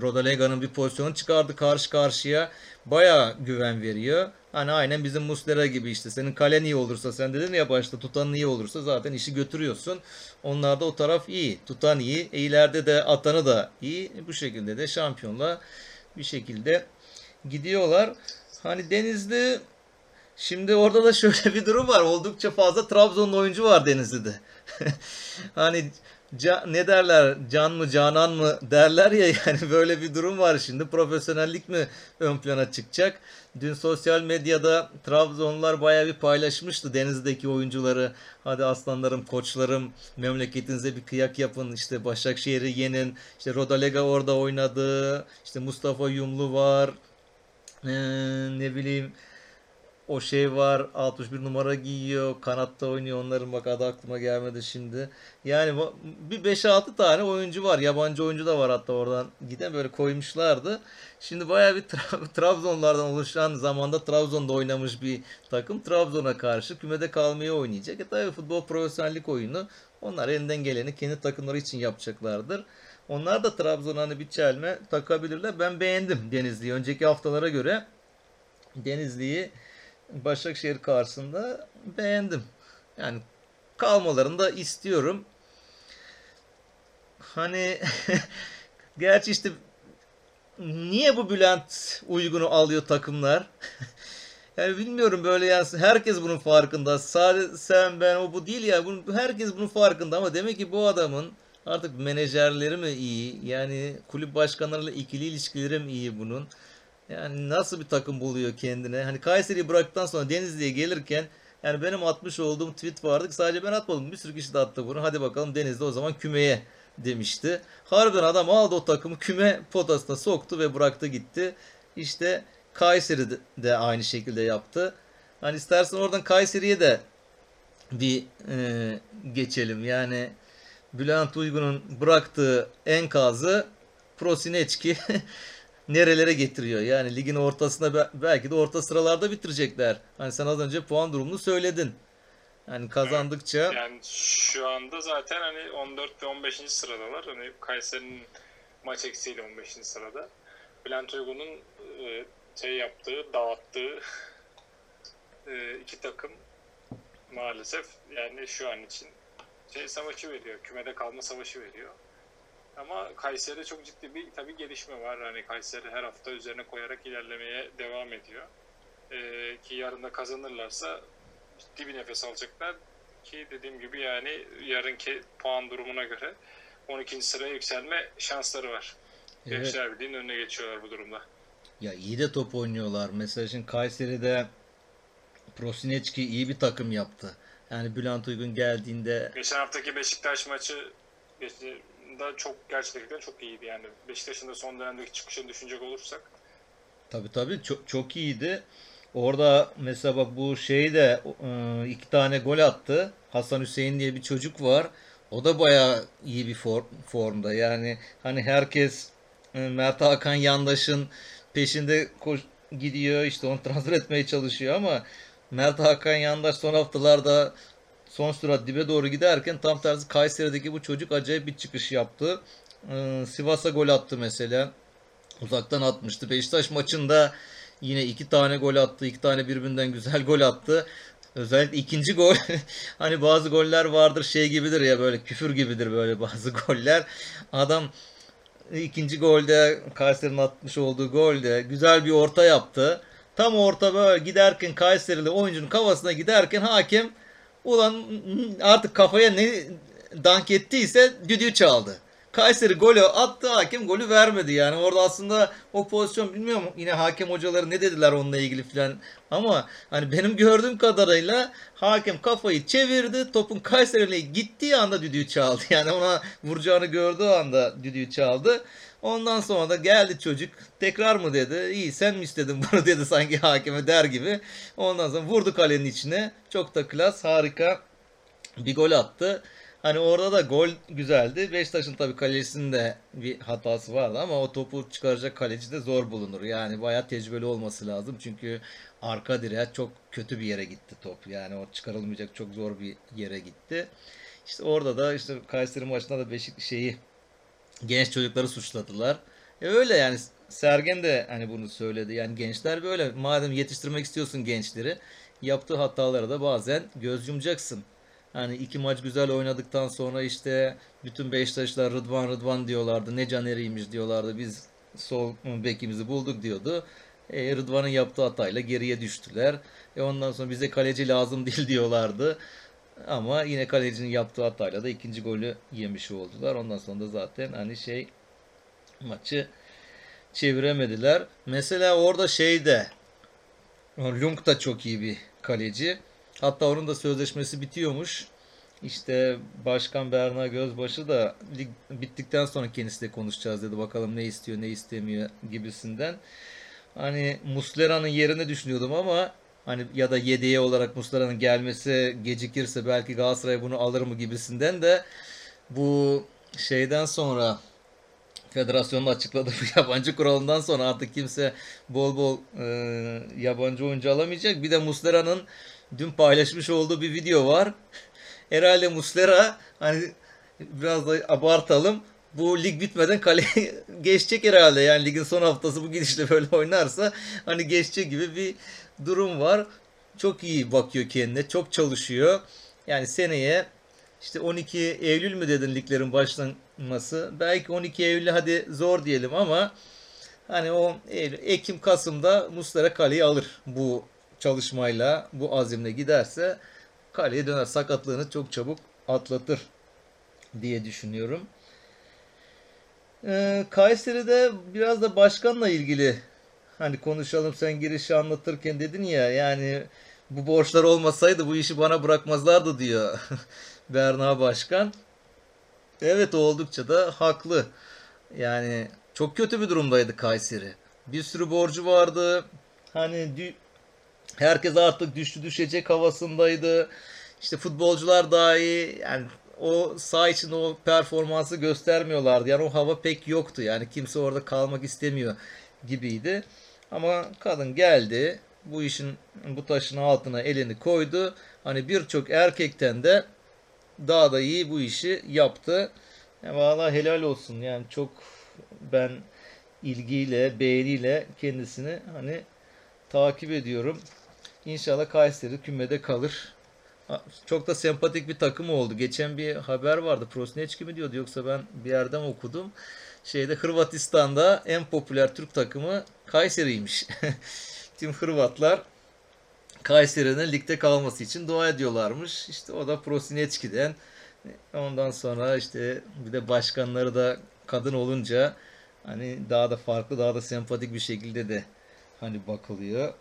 Rodalega'nın bir pozisyonu çıkardı karşı karşıya. Baya güven veriyor. Hani aynen bizim Muslera gibi işte. Senin kalen iyi olursa sen dedin ya başta tutanın iyi olursa zaten işi götürüyorsun. Onlarda o taraf iyi. Tutan iyi. E, ileride de atanı da iyi. Bu şekilde de şampiyonla bir şekilde gidiyorlar. Hani Denizli Şimdi orada da (laughs) şöyle bir durum var. Oldukça fazla Trabzonlu oyuncu var Denizli'de. (laughs) hani ca- ne derler? Can mı Canan mı derler ya (laughs) yani böyle bir durum var şimdi. Profesyonellik mi ön plana çıkacak? Dün sosyal medyada Trabzonlular bayağı bir paylaşmıştı Denizli'deki oyuncuları. Hadi aslanlarım, koçlarım memleketinize bir kıyak yapın. İşte Başakşehir'i yenin. İşte Rodalega orada oynadı. İşte Mustafa Yumlu var. Ee, ne bileyim o şey var 61 numara giyiyor kanatta oynuyor onların bak adı aklıma gelmedi şimdi. Yani bir 5-6 tane oyuncu var yabancı oyuncu da var hatta oradan giden böyle koymuşlardı. Şimdi bayağı bir Tra- (laughs) Trabzonlardan oluşan zamanda Trabzon'da oynamış bir takım Trabzon'a karşı kümede kalmaya oynayacak. E tabi futbol profesyonellik oyunu onlar elinden geleni kendi takımları için yapacaklardır. Onlar da Trabzon'a hani bir çelme takabilirler. Ben beğendim Denizli'yi. Önceki haftalara göre Denizli'yi Başakşehir karşısında beğendim. Yani kalmalarını da istiyorum. Hani (laughs) gerçi işte niye bu Bülent Uygun'u alıyor takımlar? (laughs) Yani bilmiyorum böyle yani herkes bunun farkında. Sadece sen ben o bu değil ya. Bunun, herkes bunun farkında ama demek ki bu adamın artık menajerleri mi iyi? Yani kulüp başkanlarıyla ikili ilişkileri mi iyi bunun? Yani nasıl bir takım buluyor kendine? Hani Kayseri'yi bıraktıktan sonra Denizli'ye gelirken yani benim atmış olduğum tweet vardı ki sadece ben atmadım. Bir sürü kişi de attı bunu. Hadi bakalım Denizli o zaman kümeye demişti. Harbiden adam aldı o takımı küme potasına soktu ve bıraktı gitti. İşte Kayseri de, aynı şekilde yaptı. Hani istersen oradan Kayseri'ye de bir e, geçelim. Yani Bülent Uygun'un bıraktığı enkazı Prosineçki (laughs) nerelere getiriyor. Yani ligin ortasında be- belki de orta sıralarda bitirecekler. Hani sen az önce puan durumunu söyledin. Yani kazandıkça Yani şu anda zaten hani 14 ve 15. sıradalar. Hani Kayseri'nin maç eksiğiyle 15. sırada. Bülent Uygun'un e, şey yaptığı, dağıttığı e, iki takım maalesef yani şu an için şey savaşı veriyor. Kümede kalma savaşı veriyor. Ama Kayseri'de çok ciddi bir tabii gelişme var. Hani Kayseri her hafta üzerine koyarak ilerlemeye devam ediyor. E, ki yarın da kazanırlarsa ciddi bir nefes alacaklar ki dediğim gibi yani yarınki puan durumuna göre 12. sıraya yükselme şansları var. Evet. Gençler Birliği'nin önüne geçiyorlar bu durumda. ya iyi de top oynuyorlar. Mesela şimdi Kayseri'de Prosineçki iyi bir takım yaptı. Yani Bülent Uygun geldiğinde Geçen haftaki Beşiktaş maçı da çok gerçekten çok iyiydi yani. Beşiktaş'ın da son dönemdeki çıkışını düşünecek olursak. Tabii tabii çok, çok iyiydi. Orada mesela bak bu şeyde e, iki tane gol attı. Hasan Hüseyin diye bir çocuk var. O da bayağı iyi bir form, formda. Yani hani herkes e, Mert Hakan Yandaş'ın peşinde koş, gidiyor işte onu transfer etmeye çalışıyor ama Mert Hakan Yandaş son haftalarda son sürat dibe doğru giderken tam tersi Kayseri'deki bu çocuk acayip bir çıkış yaptı. E, Sivas'a gol attı mesela. Uzaktan atmıştı. Beşiktaş maçında yine iki tane gol attı. iki tane birbirinden güzel gol attı. Özellikle ikinci gol (laughs) hani bazı goller vardır şey gibidir ya böyle küfür gibidir böyle bazı (laughs) goller. Adam ikinci golde Kayseri'nin atmış olduğu golde güzel bir orta yaptı. Tam orta böyle giderken Kayserili oyuncunun kafasına giderken hakem ulan artık kafaya ne dank ettiyse düdüğü çaldı. Kayseri golü attı hakem golü vermedi. Yani orada aslında o pozisyon bilmiyorum yine hakem hocaları ne dediler onunla ilgili filan. Ama hani benim gördüğüm kadarıyla hakem kafayı çevirdi topun Kayseri'ne gittiği anda düdüğü çaldı. (laughs) Yani ona vuracağını gördüğü anda düdüğü çaldı ondan sonra da geldi çocuk tekrar mı dedi iyi sen mi istedin (laughs) bunu dedi sanki hakeme der gibi ondan sonra vurdu kalenin içine çok da klas harika bir gol attı. Hani orada da gol güzeldi. Beşiktaş'ın tabii kalecisinde bir hatası vardı ama o topu çıkaracak kaleci de zor bulunur. Yani bayağı tecrübeli olması lazım. Çünkü arka direğe çok kötü bir yere gitti top. Yani o çıkarılmayacak çok zor bir yere gitti. İşte orada da işte Kayseri maçında da Beşik şeyi genç çocukları suçladılar. E öyle yani Sergen de hani bunu söyledi. Yani gençler böyle. Madem yetiştirmek istiyorsun gençleri yaptığı hatalara da bazen göz yumacaksın. Hani iki maç güzel oynadıktan sonra işte bütün Beşiktaşlar Rıdvan Rıdvan diyorlardı. Ne caneriymiş diyorlardı. Biz sol bekimizi bulduk diyordu. E, Rıdvan'ın yaptığı hatayla geriye düştüler. E ondan sonra bize kaleci lazım değil diyorlardı. Ama yine kalecinin yaptığı hatayla da ikinci golü yemiş oldular. Ondan sonra da zaten hani şey maçı çeviremediler. Mesela orada şeyde Lung da çok iyi bir kaleci. Hatta onun da sözleşmesi bitiyormuş. İşte Başkan Berna Gözbaşı da lig bittikten sonra kendisiyle konuşacağız dedi. Bakalım ne istiyor ne istemiyor gibisinden. Hani Muslera'nın yerine düşünüyordum ama hani ya da yedeğe olarak Muslera'nın gelmesi gecikirse belki Galatasaray bunu alır mı gibisinden de bu şeyden sonra federasyonun açıkladığı (laughs) yabancı kuralından sonra artık kimse bol bol e, yabancı oyuncu alamayacak. Bir de Muslera'nın dün paylaşmış olduğu bir video var. (laughs) Herhalde Muslera hani biraz da abartalım. Bu lig bitmeden kale (laughs) geçecek herhalde. Yani ligin son haftası bu gidişle böyle oynarsa hani geçecek gibi bir durum var. Çok iyi bakıyor kendine. Çok çalışıyor. Yani seneye işte 12 Eylül mü dedin liglerin başlanması? Belki 12 Eylül hadi zor diyelim ama hani o Eylül, Ekim Kasım'da Muslera kaleyi alır bu çalışmayla bu azimle giderse kaleye döner. Sakatlığını çok çabuk atlatır diye düşünüyorum. Ee, Kayseri'de biraz da başkanla ilgili hani konuşalım sen girişi anlatırken dedin ya yani bu borçlar olmasaydı bu işi bana bırakmazlardı diyor (laughs) Berna Başkan. Evet oldukça da haklı. Yani çok kötü bir durumdaydı Kayseri. Bir sürü borcu vardı. Hani Herkes artık düştü düşecek havasındaydı. İşte futbolcular dahi yani o sağ için o performansı göstermiyorlardı. Yani o hava pek yoktu. Yani kimse orada kalmak istemiyor gibiydi. Ama kadın geldi. Bu işin bu taşın altına elini koydu. Hani birçok erkekten de daha da iyi bu işi yaptı. Yani valla helal olsun. Yani çok ben ilgiyle, beğeniyle kendisini hani takip ediyorum. İnşallah Kayseri kümede kalır. Çok da sempatik bir takım oldu. Geçen bir haber vardı. Prosneçki mi diyordu yoksa ben bir yerden okudum. Şeyde Hırvatistan'da en popüler Türk takımı Kayseri'ymiş. (laughs) Tüm Hırvatlar Kayseri'nin ligde kalması için dua ediyorlarmış. İşte o da Prosneçki'den. Ondan sonra işte bir de başkanları da kadın olunca hani daha da farklı, daha da sempatik bir şekilde de hani bakılıyor.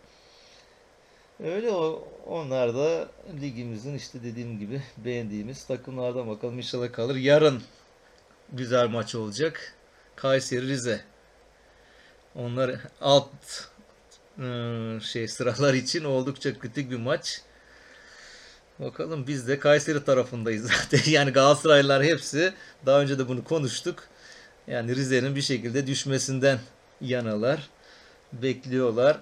Öyle o, onlar da ligimizin işte dediğim gibi beğendiğimiz takımlardan bakalım inşallah kalır. Yarın güzel maç olacak. Kayseri Rize. Onlar alt ıı, şey sıralar için oldukça kritik bir maç. Bakalım biz de Kayseri tarafındayız zaten. (laughs) Yani Galatasaraylılar hepsi daha önce de bunu konuştuk. Yani Rize'nin bir şekilde düşmesinden yanalar. Bekliyorlar.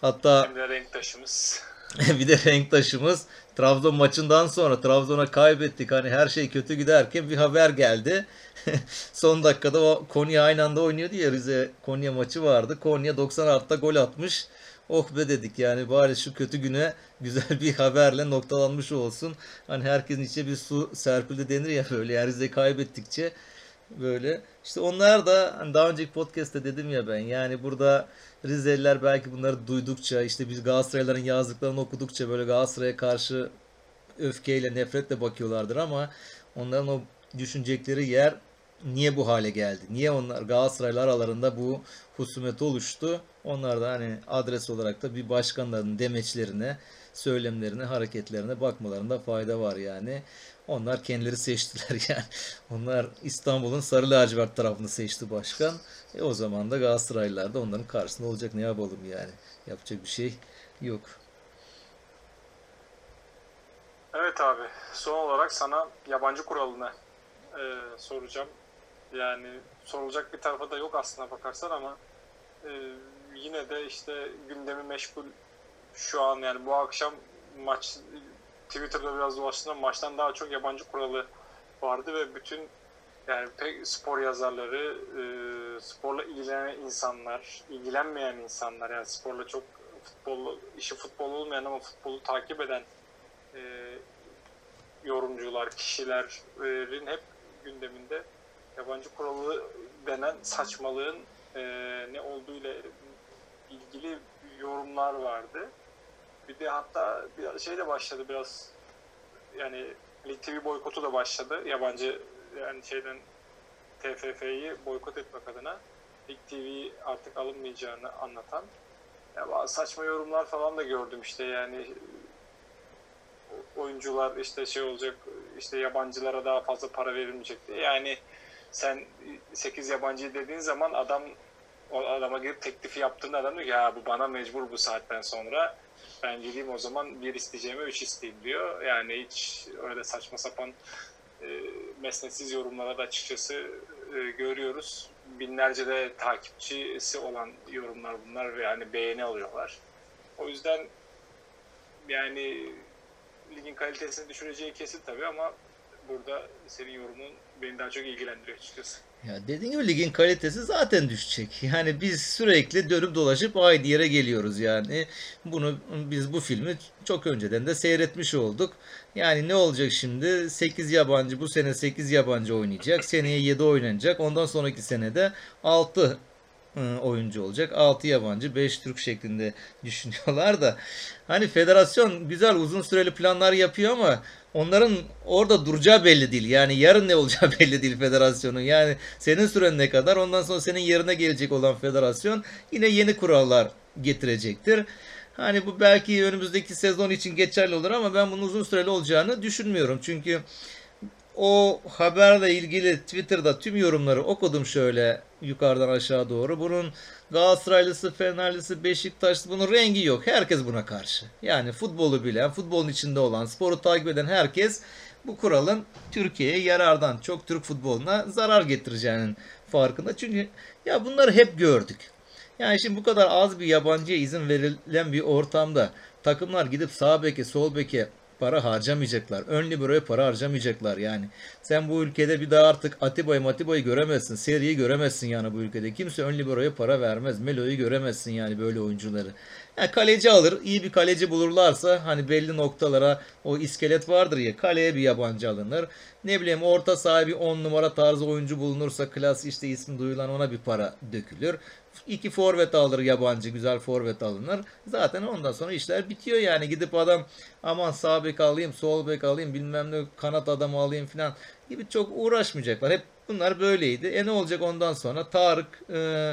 Hatta de renktaşımız. (laughs) bir de renktaşımız Trabzon maçından sonra Trabzon'a kaybettik. Hani her şey kötü giderken bir haber geldi. (laughs) Son dakikada o Konya aynı anda oynuyordu ya Rize Konya maçı vardı. Konya 90 artıda gol atmış. Oh be dedik yani bari şu kötü güne güzel bir haberle noktalanmış olsun. Hani herkesin içine bir su serpildi denir ya böyle yani Rize kaybettikçe böyle. İşte onlar da hani daha önceki podcast'te dedim ya ben yani burada Rizeliler belki bunları duydukça işte biz Galatasaraylıların yazdıklarını okudukça böyle Galatasaray'a karşı öfkeyle nefretle bakıyorlardır ama onların o düşünecekleri yer niye bu hale geldi? Niye onlar Galatasaraylı aralarında bu husumet oluştu? Onlar da hani adres olarak da bir başkanların demeçlerine, söylemlerine, hareketlerine bakmalarında fayda var yani. Onlar kendileri seçtiler (laughs) yani. Onlar İstanbul'un sarı lacivert tarafını seçti başkan. E o zaman da Galatasaraylılar da onların karşısında olacak. Ne yapalım yani? Yapacak bir şey yok. Evet abi. Son olarak sana yabancı kuralını e, soracağım. Yani sorulacak bir tarafa da yok aslına bakarsan ama e, yine de işte gündemi meşgul şu an yani bu akşam maç Twitter'da biraz dolaştığında maçtan daha çok yabancı kuralı vardı ve bütün yani pek spor yazarları, e, sporla ilgilenen insanlar, ilgilenmeyen insanlar yani sporla çok futbol işi futbol olmayan ama futbolu takip eden e, yorumcular, kişilerin hep gündeminde yabancı kuralı denen saçmalığın e, ne olduğuyla ilgili yorumlar vardı. Bir de hatta bir şey de başladı biraz yani Lig TV boykotu da başladı. Yabancı yani şeyden TFF'yi boykot etmek adına Lig TV artık alınmayacağını anlatan ya saçma yorumlar falan da gördüm işte yani oyuncular işte şey olacak işte yabancılara daha fazla para verilmeyecek diye. Yani sen 8 yabancı dediğin zaman adam o adama girip teklifi yaptığında adam diyor ki ya bu bana mecbur bu saatten sonra ben gideyim o zaman bir isteyeceğime üç isteyeyim diyor. Yani hiç öyle saçma sapan e, mesnetsiz yorumlara da açıkçası e, görüyoruz. Binlerce de takipçisi olan yorumlar bunlar ve yani beğeni alıyorlar. O yüzden yani ligin kalitesini düşüreceği kesin tabii ama burada senin yorumun beni daha çok ilgilendiriyor açıkçası. Ya dediğim gibi ligin kalitesi zaten düşecek. Yani biz sürekli dönüp dolaşıp aynı yere geliyoruz yani. Bunu biz bu filmi çok önceden de seyretmiş olduk. Yani ne olacak şimdi? 8 yabancı bu sene 8 yabancı oynayacak. Seneye 7 oynanacak. Ondan sonraki senede 6 oyuncu olacak. 6 yabancı, 5 Türk şeklinde (laughs) düşünüyorlar da. Hani federasyon güzel uzun süreli planlar yapıyor ama onların orada duracağı belli değil. Yani yarın ne olacağı (laughs) belli değil federasyonun. Yani senin süren ne kadar ondan sonra senin yerine gelecek olan federasyon yine yeni kurallar getirecektir. Hani bu belki önümüzdeki sezon için geçerli olur ama ben bunun uzun süreli olacağını düşünmüyorum. Çünkü o haberle ilgili Twitter'da tüm yorumları okudum şöyle yukarıdan aşağı doğru. Bunun Galatasaraylısı, Fenerlisi, Beşiktaşlısı bunun rengi yok. Herkes buna karşı. Yani futbolu bilen, futbolun içinde olan, sporu takip eden herkes bu kuralın Türkiye'ye yarardan, çok Türk futboluna zarar getireceğinin farkında. Çünkü ya bunları hep gördük. Yani şimdi bu kadar az bir yabancıya izin verilen bir ortamda takımlar gidip sağ beke, sol beke para harcamayacaklar. Ön libero'ya para harcamayacaklar yani. Sen bu ülkede bir daha artık Atiba'yı Matiba'yı göremezsin. Seriyi göremezsin yani bu ülkede. Kimse ön libero'ya para vermez. Melo'yu göremezsin yani böyle oyuncuları. Yani kaleci alır. iyi bir kaleci bulurlarsa hani belli noktalara o iskelet vardır ya kaleye bir yabancı alınır. Ne bileyim orta sahibi 10 numara tarzı oyuncu bulunursa klas işte ismi duyulan ona bir para dökülür. İki forvet alır yabancı güzel forvet alınır. Zaten ondan sonra işler bitiyor yani gidip adam aman sağ bek alayım sol bek alayım bilmem ne kanat adamı alayım filan gibi çok uğraşmayacaklar. Hep bunlar böyleydi. E ne olacak ondan sonra Tarık e,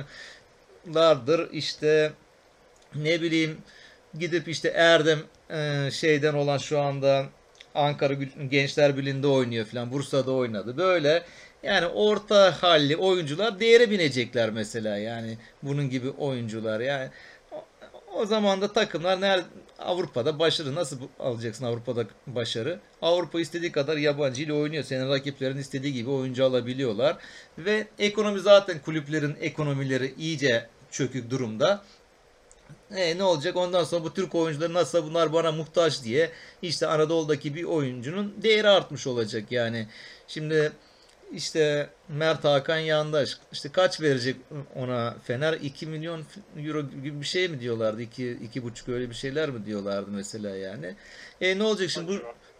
lardır işte ne bileyim gidip işte Erdem e, şeyden olan şu anda Ankara Gençler Birliği'nde oynuyor falan. Bursa'da oynadı. Böyle Yani orta halli oyuncular değere binecekler mesela yani bunun gibi oyuncular yani o, zaman da takımlar nerede Avrupa'da başarı nasıl alacaksın Avrupa'da başarı? Avrupa istediği kadar yabancı ile oynuyor. Senin rakiplerin istediği gibi oyuncu alabiliyorlar ve ekonomi zaten kulüplerin ekonomileri iyice çökük durumda. E, ne olacak ondan sonra bu Türk oyuncuları nasıl bunlar bana muhtaç diye işte Anadolu'daki bir oyuncunun değeri artmış olacak yani. Şimdi işte Mert Hakan Yandaş işte kaç verecek ona Fener 2 milyon euro gibi bir şey mi diyorlardı 2 iki, buçuk öyle bir şeyler mi diyorlardı mesela yani. E ne olacak şimdi bu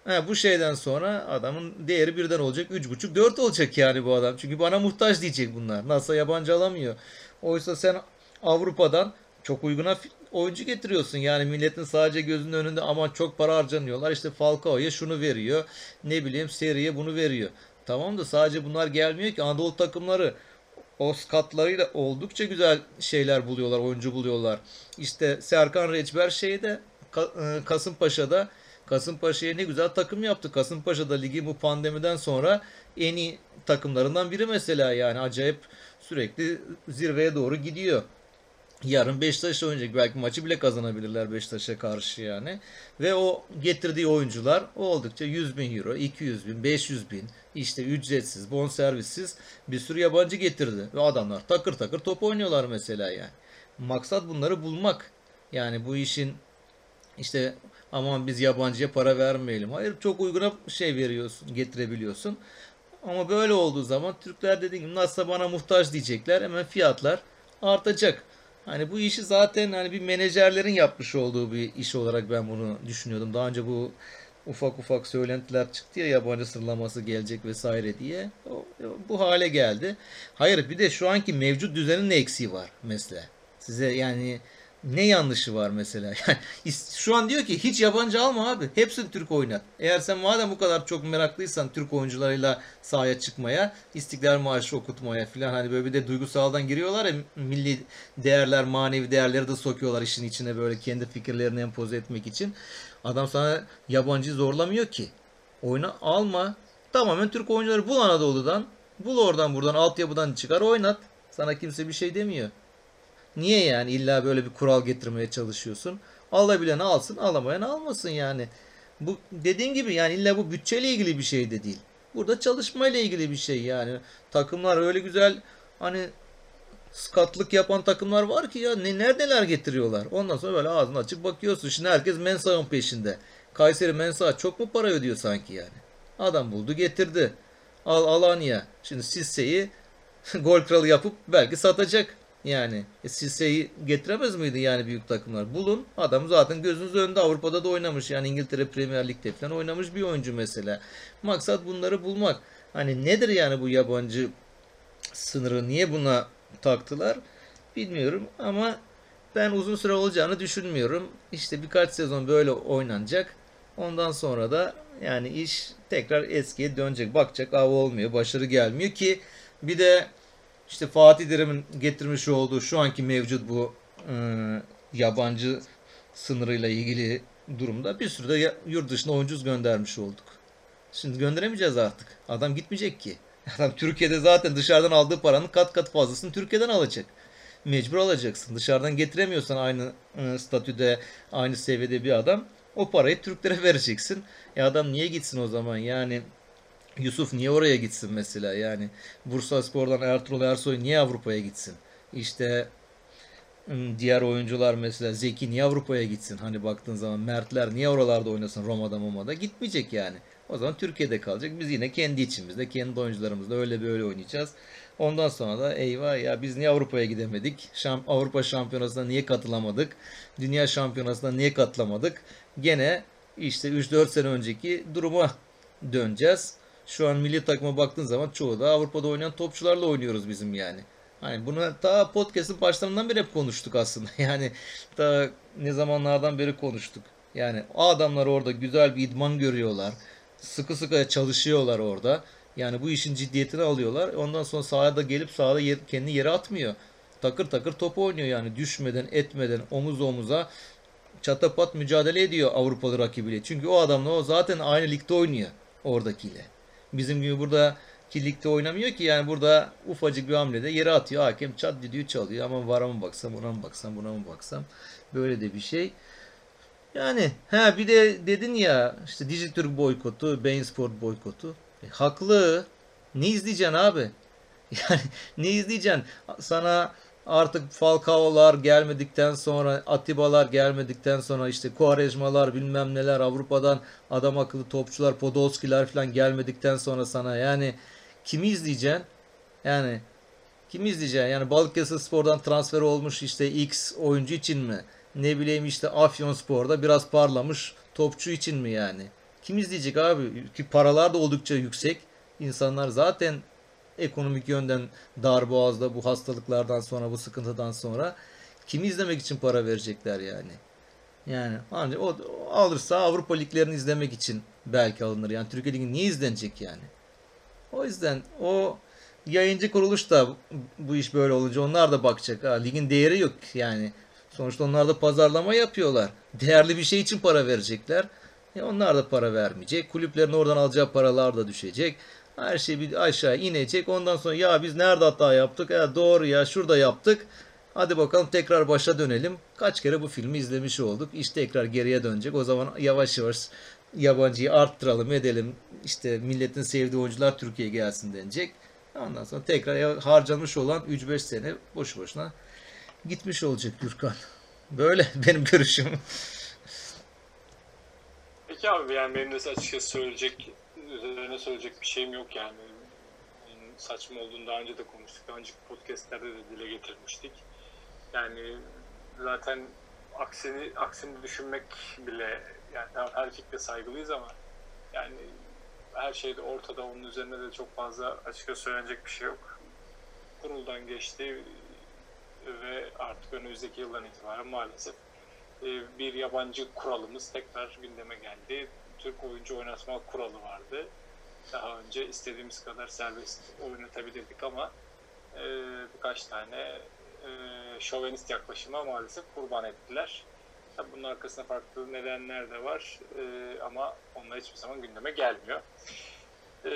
He, bu şeyden sonra adamın değeri birden olacak. Üç buçuk, dört olacak yani bu adam. Çünkü bana muhtaç diyecek bunlar. Nasıl yabancı alamıyor. Oysa sen Avrupa'dan çok uyguna oyuncu getiriyorsun. Yani milletin sadece gözünün önünde ama çok para harcanıyorlar. İşte Falcao'ya şunu veriyor. Ne bileyim Seri'ye bunu veriyor. Tamam da sadece bunlar gelmiyor ki. Anadolu takımları o skatlarıyla oldukça güzel şeyler buluyorlar, oyuncu buluyorlar. İşte Serkan Reçber şeyde e, Kasımpaşa'da Kasımpaşa'ya ne güzel takım yaptı. Kasımpaşa'da ligi bu pandemiden sonra en iyi takımlarından biri mesela yani acayip sürekli zirveye doğru gidiyor. Yarın Beşiktaş'la oynayacak. Belki maçı bile kazanabilirler Beşiktaş'a karşı yani. Ve o getirdiği oyuncular oldukça 100 bin euro, 200 bin, 500 bin işte ücretsiz, bonservissiz bir sürü yabancı getirdi. Ve adamlar takır takır top oynuyorlar mesela yani. Maksat bunları bulmak. Yani bu işin işte aman biz yabancıya para vermeyelim. Hayır çok uyguna şey veriyorsun, getirebiliyorsun. Ama böyle olduğu zaman Türkler dediğim gibi nasılsa bana muhtaç diyecekler. Hemen fiyatlar artacak. Hani bu işi zaten hani bir menajerlerin yapmış olduğu bir iş olarak ben bunu düşünüyordum. Daha önce bu ufak ufak söylentiler çıktı ya yabancı sıralaması gelecek vesaire diye. O, bu hale geldi. Hayır bir de şu anki mevcut düzenin ne eksiği var mesela. Size yani ne yanlışı var mesela? (laughs) Yani şu an diyor ki hiç yabancı alma abi. Hepsini Türk oynat. Eğer sen madem bu kadar çok meraklıysan Türk oyuncularıyla sahaya çıkmaya, İstiklal Marşı okutmaya filan hani böyle bir de duygusaldan giriyorlar ya milli değerler, manevi değerleri de sokuyorlar işin içine böyle kendi fikirlerini empoze etmek için. Adam sana yabancı zorlamıyor ki. Oyna alma. Tamamen Türk oyuncuları bul Anadolu'dan. Bul oradan buradan altyapıdan çıkar oynat. Sana kimse bir şey demiyor. Niye yani illa böyle bir kural getirmeye çalışıyorsun? Alabilen alsın, alamayan almasın yani. Bu dediğin gibi yani illa bu bütçeyle ilgili bir şey de değil. Burada çalışmayla ilgili bir şey yani. Takımlar öyle güzel hani skatlık yapan takımlar var ki ya ne neredeler getiriyorlar. Ondan sonra böyle ağzını açıp bakıyorsun. Şimdi herkes Mensah'ın peşinde. Kayseri Mensah çok mu para ödüyor sanki yani? Adam buldu getirdi. Al Alanya. Şimdi Sisse'yi (laughs) gol kralı yapıp belki satacak. Yani e, Sisse'yi getiremez miydi yani büyük takımlar? Bulun. Adam zaten gözünüz önünde Avrupa'da da oynamış. Yani İngiltere Premier Lig'de falan oynamış bir oyuncu mesela. Maksat bunları bulmak. Hani nedir yani bu yabancı sınırı? Niye buna taktılar? Bilmiyorum ama ben uzun süre olacağını düşünmüyorum. İşte birkaç sezon böyle oynanacak. Ondan sonra da yani iş tekrar eskiye dönecek. Bakacak av olmuyor, başarı gelmiyor ki bir de işte Fatih Terim'in getirmiş olduğu şu anki mevcut bu e, yabancı sınırıyla ilgili durumda bir sürü de yurt dışına oyuncu göndermiş olduk. Şimdi gönderemeyeceğiz artık. Adam gitmeyecek ki. (laughs) Adam Türkiye'de zaten dışarıdan aldığı paranın kat kat fazlasını Türkiye'den alacak. Mecbur alacaksın. Dışarıdan getiremiyorsan aynı e, statüde, aynı seviyede bir adam o parayı Türklere (laughs) vereceksin. E adam niye gitsin o zaman? Yani Yusuf niye oraya gitsin mesela? Yani Bursaspor'dan Ertuğrul Ersoy niye Avrupa'ya gitsin? İşte diğer oyuncular mesela Zeki niye Avrupa'ya gitsin? Hani baktığın zaman Mertler niye oralarda oynasın Roma'da Moma'da? Gitmeyecek yani. O zaman Türkiye'de kalacak. Biz yine kendi içimizde, kendi oyuncularımızla öyle böyle oynayacağız. Ondan sonra da eyvah ya biz niye Avrupa'ya gidemedik? Şam- Avrupa Şampiyonası'na niye katılamadık? Dünya Şampiyonası'na niye katılamadık? Gene işte 3-4 sene önceki duruma döneceğiz. Şu an milli takıma baktığın zaman çoğu da Avrupa'da oynayan topçularla oynuyoruz bizim yani. Hani bunu ta podcast'ın başlarından beri hep konuştuk aslında. (laughs) Yani ta ne zamanlardan beri konuştuk. Yani o adamlar orada güzel bir idman görüyorlar. Sıkı sıkı çalışıyorlar orada. Yani bu işin ciddiyetini alıyorlar. Ondan sonra sahada gelip sahada yer, kendini yere atmıyor. Takır takır top oynuyor yani düşmeden etmeden omuz omuza çatapat mücadele ediyor Avrupalı rakibiyle. Çünkü o adamla o zaten aynı ligde oynuyor oradakiyle. Bizim gibi burada ligde oynamıyor ki yani burada ufacık bir hamlede yere atıyor. Hakem çat düdüğü çalıyor. Ama vara mı baksam, ona mı baksam, buna mı baksam. Böyle de bir şey. Yani ha bir de dedin ya işte Dijitürk boykotu, Bein Sport boykotu. E, haklı. Ne izleyeceksin abi? (laughs) Yani ne izleyeceksin? Sana artık Falcao'lar gelmedikten sonra, Atiba'lar gelmedikten sonra işte Quaresma'lar bilmem neler Avrupa'dan adam akıllı topçular, Podolski'ler falan gelmedikten sonra sana yani kimi izleyeceksin? Yani kimi izleyeceksin? Yani Balıkesir Spor'dan transfer olmuş işte X oyuncu için mi? Ne bileyim işte Afyonspor'da biraz parlamış topçu için mi yani? Kim izleyecek abi? Ki paralar da oldukça yüksek. İnsanlar zaten ekonomik yönden dar boğazda bu hastalıklardan sonra bu sıkıntıdan sonra kimi izlemek için para verecekler yani. Yani ancak o alırsa Avrupa liglerini izlemek için belki alınır. Yani Türkiye Ligi niye izlenecek yani? O yüzden o yayıncı kuruluş da bu iş böyle olunca onlar da bakacak. Ha, ligin değeri yok yani. Sonuçta onlar da pazarlama yapıyorlar. Değerli bir şey için para verecekler. E onlar da para vermeyecek. Kulüplerin oradan alacağı paralar da düşecek. Her şey bir aşağı inecek. Ondan sonra ya biz nerede hata yaptık? Ya doğru ya şurada yaptık. Hadi bakalım tekrar başa dönelim. Kaç kere bu filmi izlemiş olduk. İş tekrar geriye dönecek. O zaman yavaş yavaş yabancıyı arttıralım edelim. İşte milletin sevdiği oyuncular Türkiye'ye gelsin denecek. Ondan sonra tekrar harcamış olan 3-5 sene boş boşuna gitmiş olacak Gürkan. Böyle (laughs) benim görüşüm. Peki abi yani benim de açıkçası söyleyecek üzerine söyleyecek bir şeyim yok yani. Saçma olduğunu daha önce de konuştuk. Daha önceki podcastlerde de dile getirmiştik. Yani zaten aksini aksini düşünmek bile yani tamam her fikre saygılıyız ama yani her şey de ortada onun üzerine de çok fazla açıkça söylenecek bir şey yok. Kuruldan geçti ve artık önümüzdeki yıldan itibaren maalesef e, bir yabancı kuralımız tekrar gündeme geldi. Türk oyuncu oynatma kuralı vardı. Daha önce istediğimiz kadar serbest oynatabilirdik ama e, birkaç tane e, şovenist yaklaşıma maalesef kurban ettiler. Tabii bunun arkasında farklı nedenler de var e, ama onlar hiçbir zaman gündeme gelmiyor. E,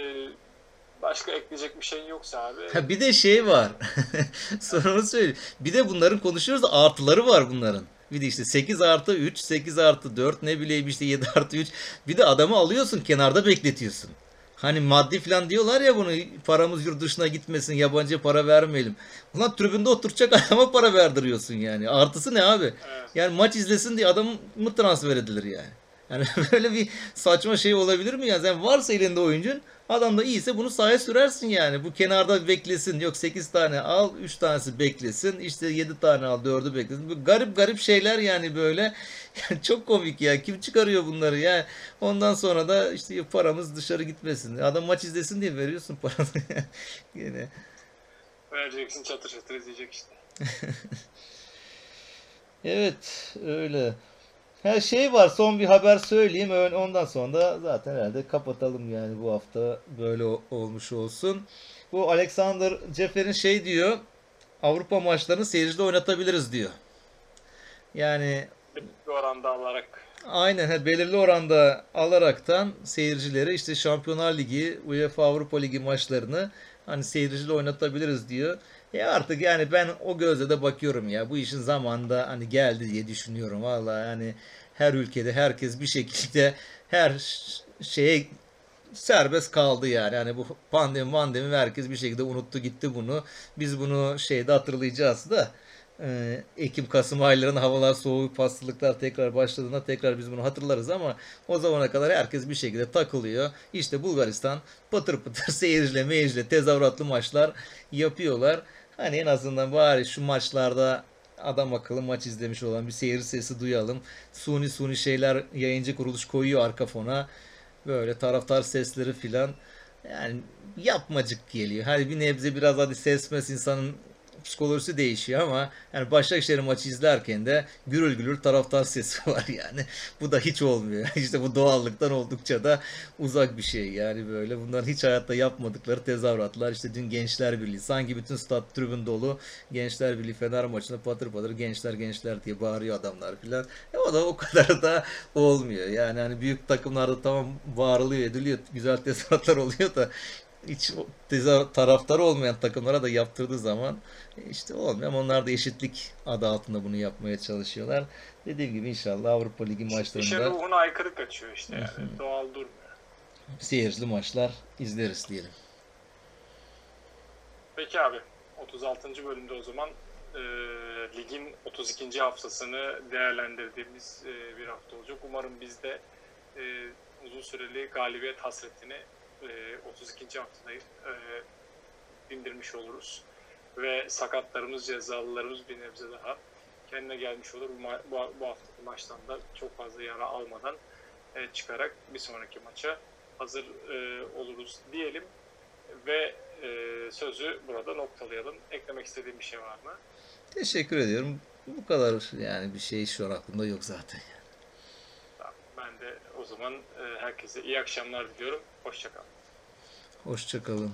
başka ekleyecek bir şey yoksa abi. bir de şey var. (laughs) Sorunu söyleyeyim. Bir de bunların konuşuyoruz da artıları var bunların. Bir de işte 8 artı 3, 8 artı 4 ne bileyim işte 7 artı 3. Bir de adamı alıyorsun kenarda bekletiyorsun. Hani maddi falan diyorlar ya bunu paramız yurt dışına gitmesin yabancı para vermeyelim. Ulan tribünde oturacak adama para verdiriyorsun yani. Artısı ne abi? Evet. Yani maç izlesin diye adam mı transfer edilir yani? Yani (laughs) böyle bir saçma şey olabilir mi ya? Sen varsa elinde oyuncun Adam da iyiyse bunu sahaya sürersin yani. Bu kenarda beklesin. Yok 8 tane al, 3 tanesi beklesin. İşte 7 tane al, 4'ü beklesin. Bu garip garip şeyler yani böyle. (laughs) Yani çok komik ya. Kim çıkarıyor bunları ya? Ondan sonra da işte paramız dışarı gitmesin. Adam maç izlesin diye veriyorsun paranı. (laughs) Yine. Vereceksin çatır çatır izleyecek işte. (laughs) evet öyle. Her şey var. Son bir haber söyleyeyim. Ondan sonra da zaten herhalde kapatalım yani bu hafta böyle olmuş olsun. Bu Alexander Cefer'in şey diyor. Avrupa maçlarını seyircide oynatabiliriz diyor. Yani belirli oranda alarak. Aynen he, belirli oranda alaraktan seyircileri işte Şampiyonlar Ligi, UEFA Avrupa Ligi maçlarını hani seyirciyle oynatabiliriz diyor. Ya artık yani ben o gözle de bakıyorum ya. Bu işin zamanında hani geldi diye düşünüyorum. Vallahi yani her ülkede herkes bir şekilde her şeye serbest kaldı yani. Yani bu pandemi pandemi herkes bir şekilde unuttu gitti bunu. Biz bunu şeyde hatırlayacağız da e, Ekim Kasım aylarının havalar soğuk hastalıklar tekrar başladığında tekrar biz bunu hatırlarız ama o zamana kadar herkes bir şekilde takılıyor. İşte Bulgaristan patır patır (laughs) seyirciyle meyirciyle tezahüratlı maçlar yapıyorlar. Hani en azından bari şu maçlarda adam akıllı maç izlemiş olan bir seyir sesi duyalım. Suni suni şeyler yayıncı kuruluş koyuyor arka fona. Böyle taraftar sesleri filan. Yani yapmacık geliyor. Hadi bir nebze biraz hadi ses mes insanın psikolojisi değişiyor ama yani Başakşehir maçı izlerken de gürül gürül taraftar sesi (laughs) var yani. Bu da hiç olmuyor. (laughs) İşte bu doğallıktan oldukça da uzak bir şey yani böyle. Bunların hiç hayatta yapmadıkları tezahüratlar. İşte dün Gençler Birliği. Sanki bütün stat tribün dolu. Gençler Birliği Fener maçında patır patır gençler gençler diye bağırıyor adamlar filan. E o da o (laughs) kadar da olmuyor. Yani hani büyük takımlarda tamam bağırılıyor ediliyor. Güzel tezahüratlar oluyor da hiç taraftarı olmayan takımlara da yaptırdığı zaman işte olmuyor onlar da eşitlik adı altında bunu yapmaya çalışıyorlar. Dediğim gibi inşallah Avrupa Ligi maçlarında ruhuna aykırı kaçıyor işte yani. Doğal durmuyor. seyircili maçlar izleriz diyelim. Peki abi 36. bölümde o zaman e, ligin 32. haftasını değerlendirdiğimiz e, bir hafta olacak. Umarım biz de e, uzun süreli galibiyet hasretini e, 32. haftada e, dindirmiş oluruz. Ve sakatlarımız, cezalılarımız bir nebze daha kendine gelmiş olur. Bu, bu, bu haftaki maçtan da çok fazla yara almadan e, çıkarak bir sonraki maça hazır e, oluruz diyelim. Ve e, sözü burada noktalayalım. Eklemek istediğim bir şey var mı? Teşekkür ediyorum. Bu kadar yani bir şey şu an aklımda yok zaten. Tamam. Ben de o zaman e, herkese iyi akşamlar diliyorum. Hoşçakalın. Hoşçakalın.